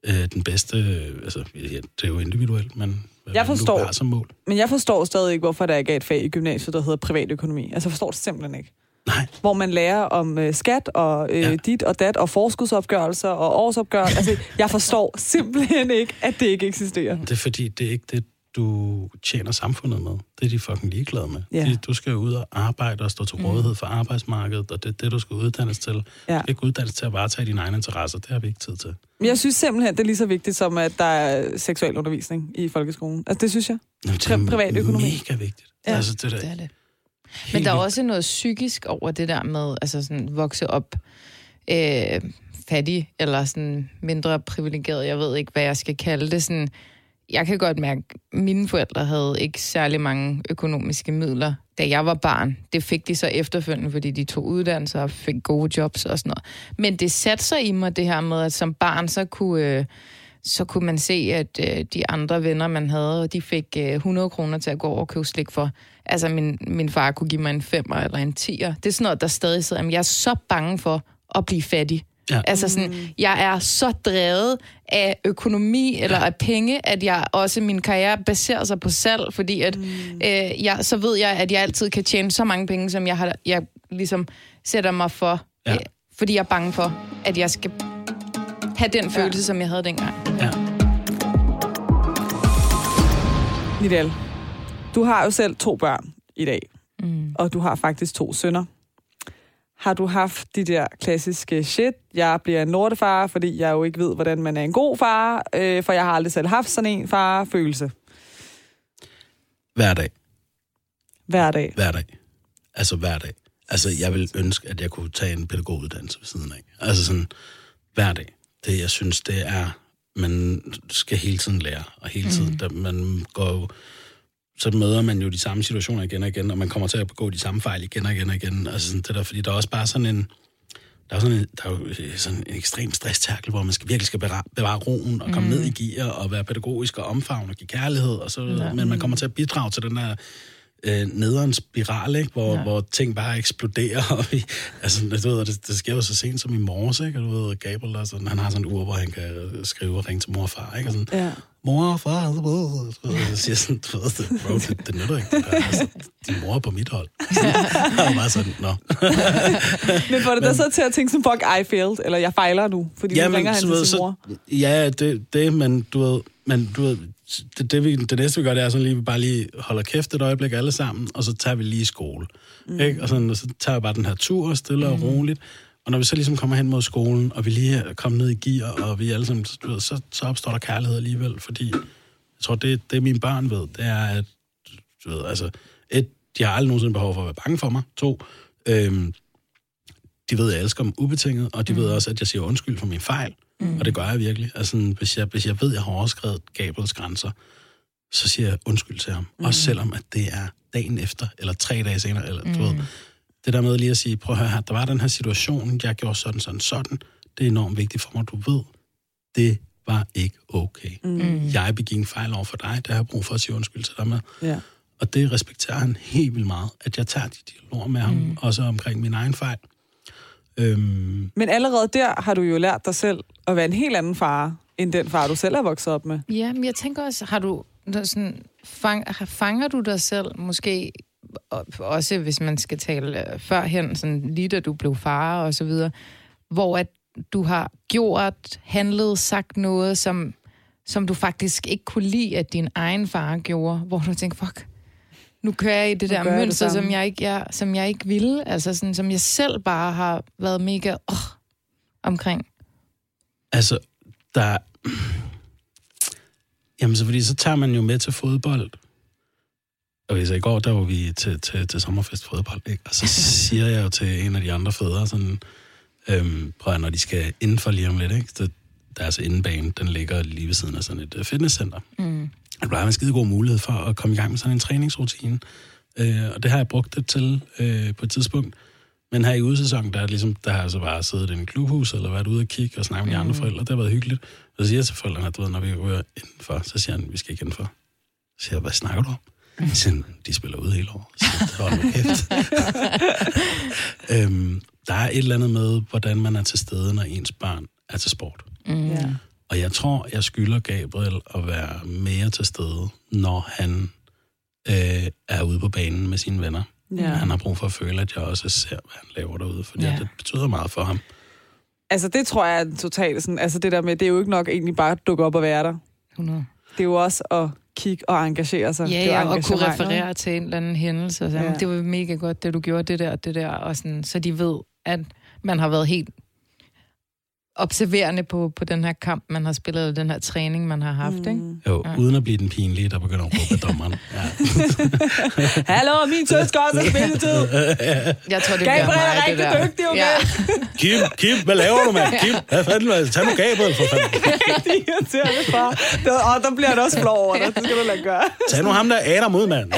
øh, den bedste... Øh, altså, ja, det er jo individuelt, men jeg forstår, du som mål. Men jeg forstår stadig ikke, hvorfor der ikke er et fag i gymnasiet, der hedder privatøkonomi. Altså, jeg forstår det simpelthen ikke. Nej. Hvor man lærer om øh, skat og øh, ja. dit og dat og forskudsopgørelser og årsopgørelser. altså, jeg forstår simpelthen ikke, at det ikke eksisterer. Det er fordi, det er ikke det, du tjener samfundet med. Det er de fucking ligeglade med. Ja. De, du skal ud og arbejde og stå til mm. rådighed for arbejdsmarkedet, og det er det, du skal uddannes til. Ja. Du skal ikke uddannes til at varetage dine egne interesser. Det har vi ikke tid til. Jeg synes simpelthen, det er lige så vigtigt som, at der er seksuel undervisning i folkeskolen. Altså, det synes jeg. Jamen, det er Pri- privat økonomi. mega vigtigt. Ja, altså, det, der, det er det. Men der er også noget psykisk over det der med altså sådan vokse op øh, fattig eller sådan mindre privilegeret. Jeg ved ikke, hvad jeg skal kalde det. Sådan, jeg kan godt mærke, at mine forældre havde ikke særlig mange økonomiske midler, da jeg var barn. Det fik de så efterfølgende, fordi de tog uddannelser og fik gode jobs og sådan noget. Men det satte sig i mig det her med, at som barn så kunne... Øh, så kunne man se, at øh, de andre venner, man havde, de fik øh, 100 kroner til at gå over og købe slik for. Altså, min, min far kunne give mig en femmer eller en tier. Det er sådan noget, der stadig sidder. Jamen, jeg er så bange for at blive fattig. Ja. Altså sådan, jeg er så drevet af økonomi eller af penge, at jeg også min karriere baserer sig på salg, fordi at mm. øh, jeg, så ved jeg, at jeg altid kan tjene så mange penge, som jeg har, jeg ligesom sætter mig for, ja. øh, fordi jeg er bange for, at jeg skal have den følelse, som jeg havde dengang. Ja. Nidal, du har jo selv to børn i dag, mm. og du har faktisk to sønner. Har du haft de der klassiske shit, jeg bliver en lortefar, fordi jeg jo ikke ved, hvordan man er en god far, øh, for jeg har aldrig selv haft sådan en far-følelse Hver dag. hver dag? Hver dag. Altså hver dag. Altså, jeg vil ønske, at jeg kunne tage en pædagoguddannelse ved siden af. Altså sådan, hver dag. Det, jeg synes, det er, man skal hele tiden lære, og hele tiden, mm. der, man går jo, så møder man jo de samme situationer igen og igen, og man kommer til at begå de samme fejl igen og igen og igen. Altså sådan, det der, fordi der er også bare sådan en, der er, sådan en, der er jo sådan en ekstrem stresstærkel, hvor man skal, virkelig skal bevare, bevare roen og komme mm. ned i gear og være pædagogisk og omfavne og give kærlighed, og så, ja. men man kommer til at bidrage til den der øh, nederen spiral, ikke? Hvor, ja. hvor ting bare eksploderer. Og vi, altså, du ved, det, det sker jo så sent som i morges, ikke? Og du ved, Gabriel, der, sådan, han har sådan en ur, hvor han kan skrive og ringe til mor og far, ikke? Og sådan, Ja. mor og far, du ved, du så siger jeg sådan, du ved, det, bro, det, det nytter ikke. Det der. Altså, din mor er på mit hold. og bare sådan, nå. Men får det dig så til at tænke som, fuck, I failed, eller jeg fejler nu, fordi ja, nu ringer han så til sin mor? Ja, det, det, men du ved, men du ved, det, det, vi, det næste vi gør, det er sådan lige, vi bare lige holder kæft et øjeblik alle sammen, og så tager vi lige skole. Mm. Ikke? Og, sådan, og så tager vi bare den her tur stille og roligt. Og når vi så ligesom kommer hen mod skolen, og vi lige er kommet ned i gear, og vi alle sammen, du ved, så, så opstår der kærlighed alligevel, fordi jeg tror, det, det mine børn ved, det er, at du ved, altså, et, de har aldrig nogensinde behov for at være bange for mig. To, øhm, de ved, at jeg elsker dem ubetinget, og de mm. ved også, at jeg siger undskyld for min fejl. Mm. Og det gør jeg virkelig. Altså, sådan, hvis, jeg, hvis jeg ved, at jeg har overskrevet Gabriels grænser, så siger jeg undskyld til ham. Mm. Også selvom, at det er dagen efter, eller tre dage senere, eller mm. du ved. Det der med lige at sige, prøv at høre her, der var den her situation, jeg gjorde sådan, sådan, sådan. Det er enormt vigtigt for mig, du ved. Det var ikke okay. Mm. Jeg begik en fejl over for dig, det har jeg brug for at sige undskyld til dig med. Ja. Og det respekterer han helt vildt meget, at jeg tager de dialoger med ham, mm. også omkring min egen fejl. Øhm, Men allerede der har du jo lært dig selv at være en helt anden far, end den far, du selv er vokset op med. Ja, men jeg tænker også, har du sådan, fang, fanger du dig selv måske, og- også hvis man skal tale øh, førhen, sådan lige da du blev far og så videre, hvor at du har gjort, handlet, sagt noget, som, som du faktisk ikke kunne lide, at din egen far gjorde, hvor du tænker, fuck, nu kører jeg i det Nu der det mønster, samme. som jeg, ikke, jeg, som jeg ikke ville, altså sådan, som jeg selv bare har været mega oh, omkring. Altså, der... Jamen, så fordi så tager man jo med til fodbold. Okay, så i går, der var vi til, til, til sommerfest fodbold, ikke? Og så siger jeg jo til en af de andre fædre, sådan, øhm, prøv at, når de skal indenfor lige om lidt, ikke? Så deres indebane, den ligger lige ved siden af sådan et øh, fitnesscenter. Mm. Det plejer en skide god mulighed for at komme i gang med sådan en træningsrutine. Øh, og det har jeg brugt det til øh, på et tidspunkt. Men her i udesæsonen, der, er ligesom, der har jeg så bare siddet i en klubhus, eller været ude og kigge og snakke med de andre forældre. Det har været hyggeligt. Og så siger jeg til forældrene, at du ved, når vi er indenfor, så siger han, vi skal ikke indenfor. Så siger jeg, hvad snakker du om? Så siger de spiller ude hele året. Så jeg, hold nu kæft. øhm, der er et eller andet med, hvordan man er til stede, når ens barn er til sport. Mm. Og jeg tror, jeg skylder Gabriel at være mere til stede, når han øh, er ude på banen med sine venner. Ja. Han har brug for at føle, at jeg også ser, hvad han laver derude, fordi Ja. det betyder meget for ham. Altså, det tror jeg er totalt sådan, altså det der med, det er jo ikke nok egentlig bare at dukke op og være der. 100. Det er jo også at kigge og engagere sig. Ja, ja, og kunne referere til en eller anden hændelse. Og så, Ja. ja. Det var mega godt, det du gjorde, det der, det der. Og sådan, så de ved, at man har været helt observerende på, på den her kamp, man har spillet, og den her træning, man har haft. Mm. Ikke? Jo, Ja. uden at blive den pinlige, der begynder at råbe dommeren. Ja. Hallo, min søn skal også have spilletid. Jeg tror, det Gabriel bliver er mig, rigtig det der. dygtig, okay? Ja. Kim, Kim, hvad laver du, mand? Kim, hvad fanden, tag nu Gabriel for fanden. Det er irriterende, far. Og der bliver det også flov over dig. Det skal du lade gøre. Tag nu ham der Adam ud, mand.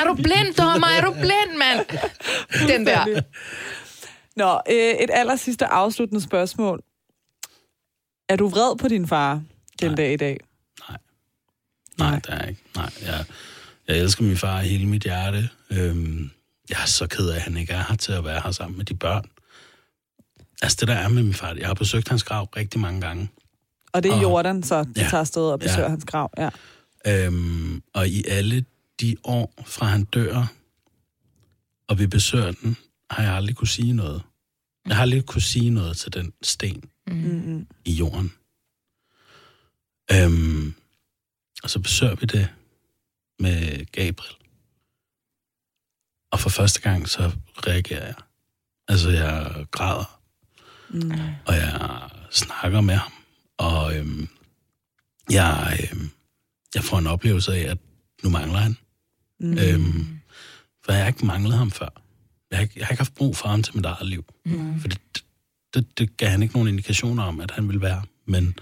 Er du blind, dommer? Er du blind, mand? Den der. Nå, øh, et aller sidste afsluttende spørgsmål. Er du vred på din far den Nej. dag i dag? Nej, det er jeg ikke. Nej, jeg, jeg elsker min far hele mit hjerte. Øhm, jeg er så ked af, at han ikke er her til at være her sammen med de børn. Altså det der er med min far, jeg har besøgt hans grav rigtig mange gange. Og det er Og- Jordan, så de Ja. tager afsted og besøger Ja. hans grav. Ja. Øhm, og i alle de år fra han dør, og vi besøger den, har jeg aldrig kunne sige noget. Jeg har aldrig kunne sige noget til den sten. Mm-hmm. i jorden. Øhm, og så besøger vi det med Gabriel. Og for første gang, så reagerer jeg. Altså, jeg græder, Mm. og jeg snakker med ham. Og øhm, jeg, øhm, jeg får en oplevelse af, at nu mangler han. Mm. Øhm, for jeg har ikke manglet ham før. Jeg har, ikke, jeg har ikke haft brug for ham til mit eget liv. Mm. For det, det, det gav han ikke nogen indikationer om, at han ville være. Men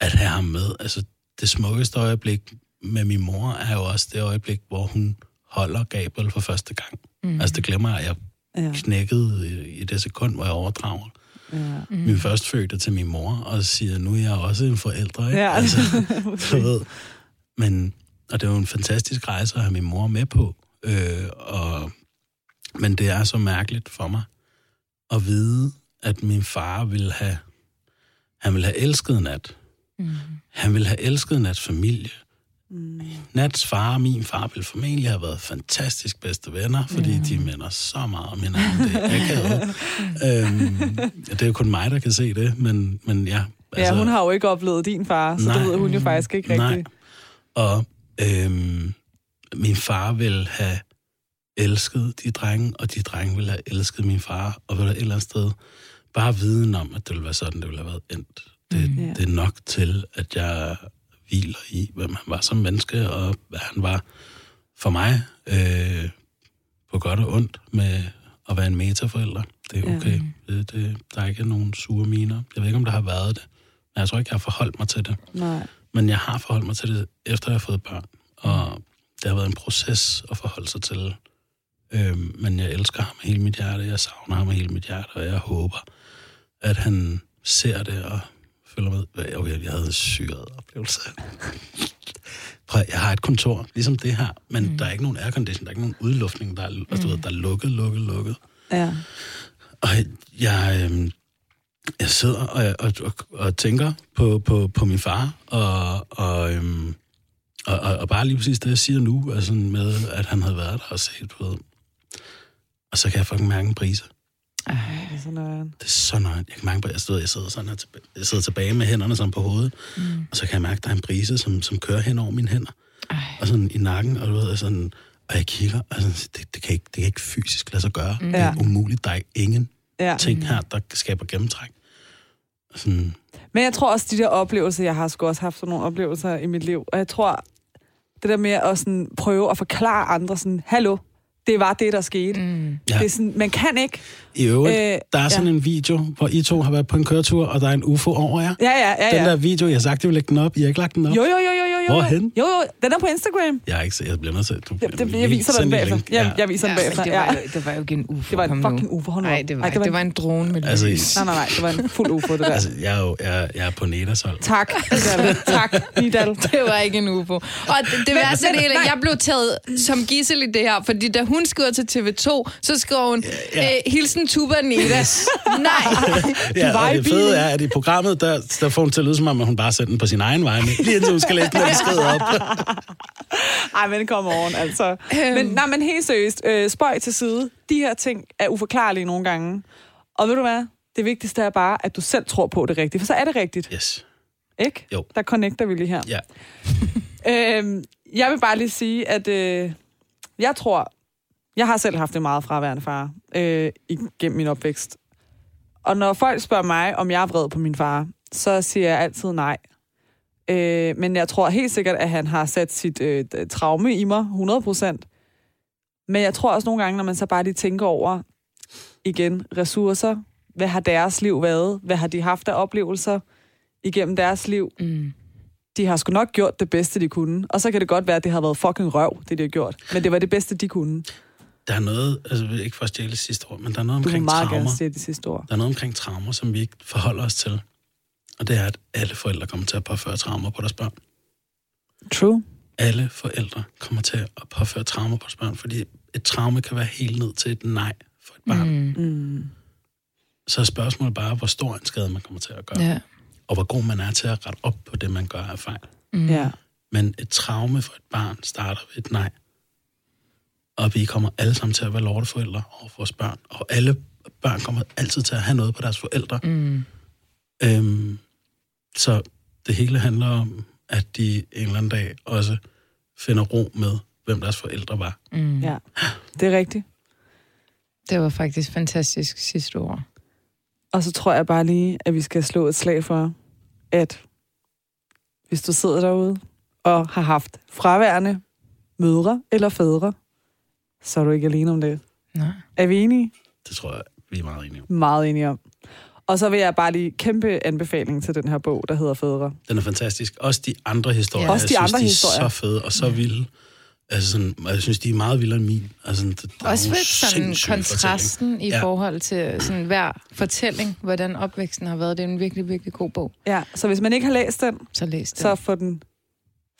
at have ham med, altså det smukkeste øjeblik med min mor, er jo også det øjeblik, hvor hun holder Gabriel for første gang. Mm. Altså det glemmer jeg, jeg Ja. knækkede i, i det sekund, hvor jeg overdrager Ja. mm. min førstfødte til min mor, og siger, nu er jeg også en forælder. Ikke? Ja, altså, altså. du ved. Men, og det er jo en fantastisk rejse at have min mor med på. Øh, og, men det er så mærkeligt for mig at vide, at min far ville have, han ville have elsket Nat. Mm. Han ville have elsket Nats familie. Mm. Nats far og min far ville formentlig have været fantastisk bedste venner, fordi mm. de minder så meget om hinanden. Det er akavet. øhm, det er jo kun mig, der kan se det, men, men ja. ja, hun har jo ikke oplevet din far, så Nej. det ved hun jo faktisk ikke Nej. rigtigt. Og øhm, min far ville have elsket de drenge, og de drenge ville have elsket min far, og ville et eller andet sted bare viden om, at det ville være sådan, det ville have været endt. Det, mm. Ja. det er nok til, at jeg hviler i, hvem han var som menneske, og hvad han var for mig, øh, på godt og ondt, med at være en metaforælder. Det er okay. Ja. Det, det, der er ikke nogen sure miner. Jeg ved ikke, om der har været det, men jeg tror ikke, jeg har forholdt mig til det. Nej. Men jeg har forholdt mig til det, efter jeg har fået børn. Og det har været en proces at forholde sig til. Øhm, men jeg elsker ham hele mit hjerte. Jeg savner ham hele mit hjerte. Og jeg håber, at han ser det og følger med. Okay, jeg havde en syret oplevelse. Prøv, jeg har et kontor, ligesom det her, men mm. der er ikke nogen aircondition, der er ikke nogen udluftning, der er, altså, du ved, der er lukket, lukket, lukket. Ja. Og jeg, øhm, jeg sidder og, og, og, og tænker på, på, på min far, og, og, øhm, og, og, og bare lige præcis det, jeg siger nu, altså med, at han havde været der og set, du ved. Og så kan jeg fucking mærke en brise. Det er sådan noget. Det er så. Jeg kan mærke, at jeg sidder, jeg sidder, sådan her jeg sidder tilbage med hænderne sådan på hovedet, mm. og så kan jeg mærke, at der er en brise, som, som kører hen over mine hænder. Ej. Og sådan i nakken, og du ved, sådan, og jeg kigger, og sådan, det, det, kan ikke, det kan ikke fysisk lade sig gøre. Mm. Det er umuligt. Der er ingen Ja. ting her, der skaber gennemtræk. Og Sådan, Men jeg tror også, de der oplevelser, jeg har sgu også haft sådan nogle oplevelser i mit liv, og jeg tror, det der med at sådan prøve at forklare andre sådan, hallo, det var det, der skete. Mm. Ja. Det er sådan, man kan ikke. I øvrigt, Øh, der er sådan ja. en video, hvor I to har været på en køretur, og der er en UFO over jer. Ja, ja, ja. Den ja. der video, jeg har sagt, jeg vil lægge den op. I har ikke lagt den op. Jo, jo, jo, jo, jo. Hvorhen? Jo, jo, den er på Instagram. Jeg har ikke set, jeg bliver nødt til. Du, Jeg, det, jeg viser den bagefter. Ja, jeg viser den bagefter. det, var, jo- det var jo ikke en UFO. Det var en fucking. UFO, hold Nej, det var, Ej, det var, det var en drone med Altså, lys. Nej, nej, nej, det var en fuld UFO, det der. Altså, jeg er jo jeg, jeg er på Nedas hold. Tak, Nidal. tak, Nidal. Det var ikke en UFO. Og det, det det hele, jeg blev taget som gissel i det her, fordi da hun skriver til TV2, så skriver hun, Ja. øh, hilsen Tuba Neda. Nej. Ja, og det fede er, at i programmet, der, der får hun til at lyde som om, at hun bare sender den på sin egen vej. Lige indtil hun skal læse den besked op. Ej, men kom on, altså. Men, nej, men helt seriøst, øh, spøj til side. De her ting er uforklarlige nogle gange. Og ved du hvad? Det vigtigste er bare, at du selv tror på det rigtigt, for så er det rigtigt, Yes. ikke? Jo. Der connecter vi lige her. Ja. Øhm, jeg vil bare lige sige, at øh, jeg tror, jeg har selv haft en meget fraværende far øh, igennem min opvækst. Og når folk spørger mig, om jeg er vred på min far, så siger jeg altid nej. Øh, men jeg tror helt sikkert, at han har sat sit øh, traume i mig, 100%. Men jeg tror også nogle gange, når man så bare lige tænker over, igen, ressourcer, hvad har deres liv været? Hvad har de haft af oplevelser igennem deres liv? Mm. de har sgu nok gjort det bedste, de kunne. Og så kan det godt være, at det har været fucking røv, det de har gjort. Men det var det bedste, de kunne. Der er noget, altså ikke for at stjæle det sidste ord, men der er noget Du må omkring meget traumer. gerne det sidste ord. Der er noget omkring traumer, som vi ikke forholder os til. Og det er, at alle forældre kommer til at påføre traumer på deres børn. True. Alle forældre kommer til at påføre traumer på deres børn, fordi et traume kan være helt ned til et nej for et barn. Mm. Mm. Så er spørgsmålet bare, hvor stor en skade man kommer til at gøre. Ja. Og hvor god man er til at rette op på det, man gør af fejl. Mm. Ja. Men et traume for et barn starter ved et nej. Og vi kommer alle sammen til at være lorteforældre over for vores børn. Og alle børn kommer altid til at have noget på deres forældre. Mm. Øhm, så det hele handler om, at de en eller anden dag også finder ro med, hvem deres forældre var. Mm. Ja, det er rigtigt. Det var faktisk fantastisk sidste ord. Og så tror jeg bare lige, at vi skal slå et slag for, at hvis du sidder derude og har haft fraværende mødre eller fædre, så er du ikke alene om det. Nej. Er vi enige? Det tror jeg, vi er meget enige om. Meget enige om. Og så vil jeg bare lige kæmpe anbefaling til den her bog, der hedder Fædre. Den er fantastisk. Også de andre historier. Ja. Også de jeg synes, andre de er historier. så fede og så vilde. Altså sådan, jeg synes, de er meget vildere end min. Altså, der er Også lidt sådan kontrasten i Ja. forhold til sådan hver fortælling, hvordan opvæksten har været. Det er en virkelig, virkelig god bog. Ja, så hvis man ikke har læst den, Så læs den. så få den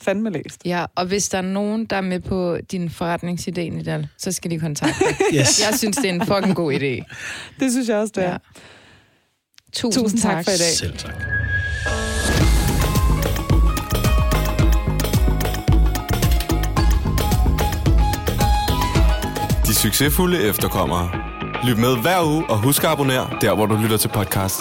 fandme læst. Ja, og hvis der er nogen, der er med på din forretningsidé, Nidal, så skal de kontakte dig. Yes. Jeg synes, det er en fucking god idé. Det synes jeg også, det er. Ja. Tusind, Tusind tak for i dag. Selv tak. De succesfulde efterkommere. Lyt med hver uge og husk at abonnere der, hvor du lytter til podcast.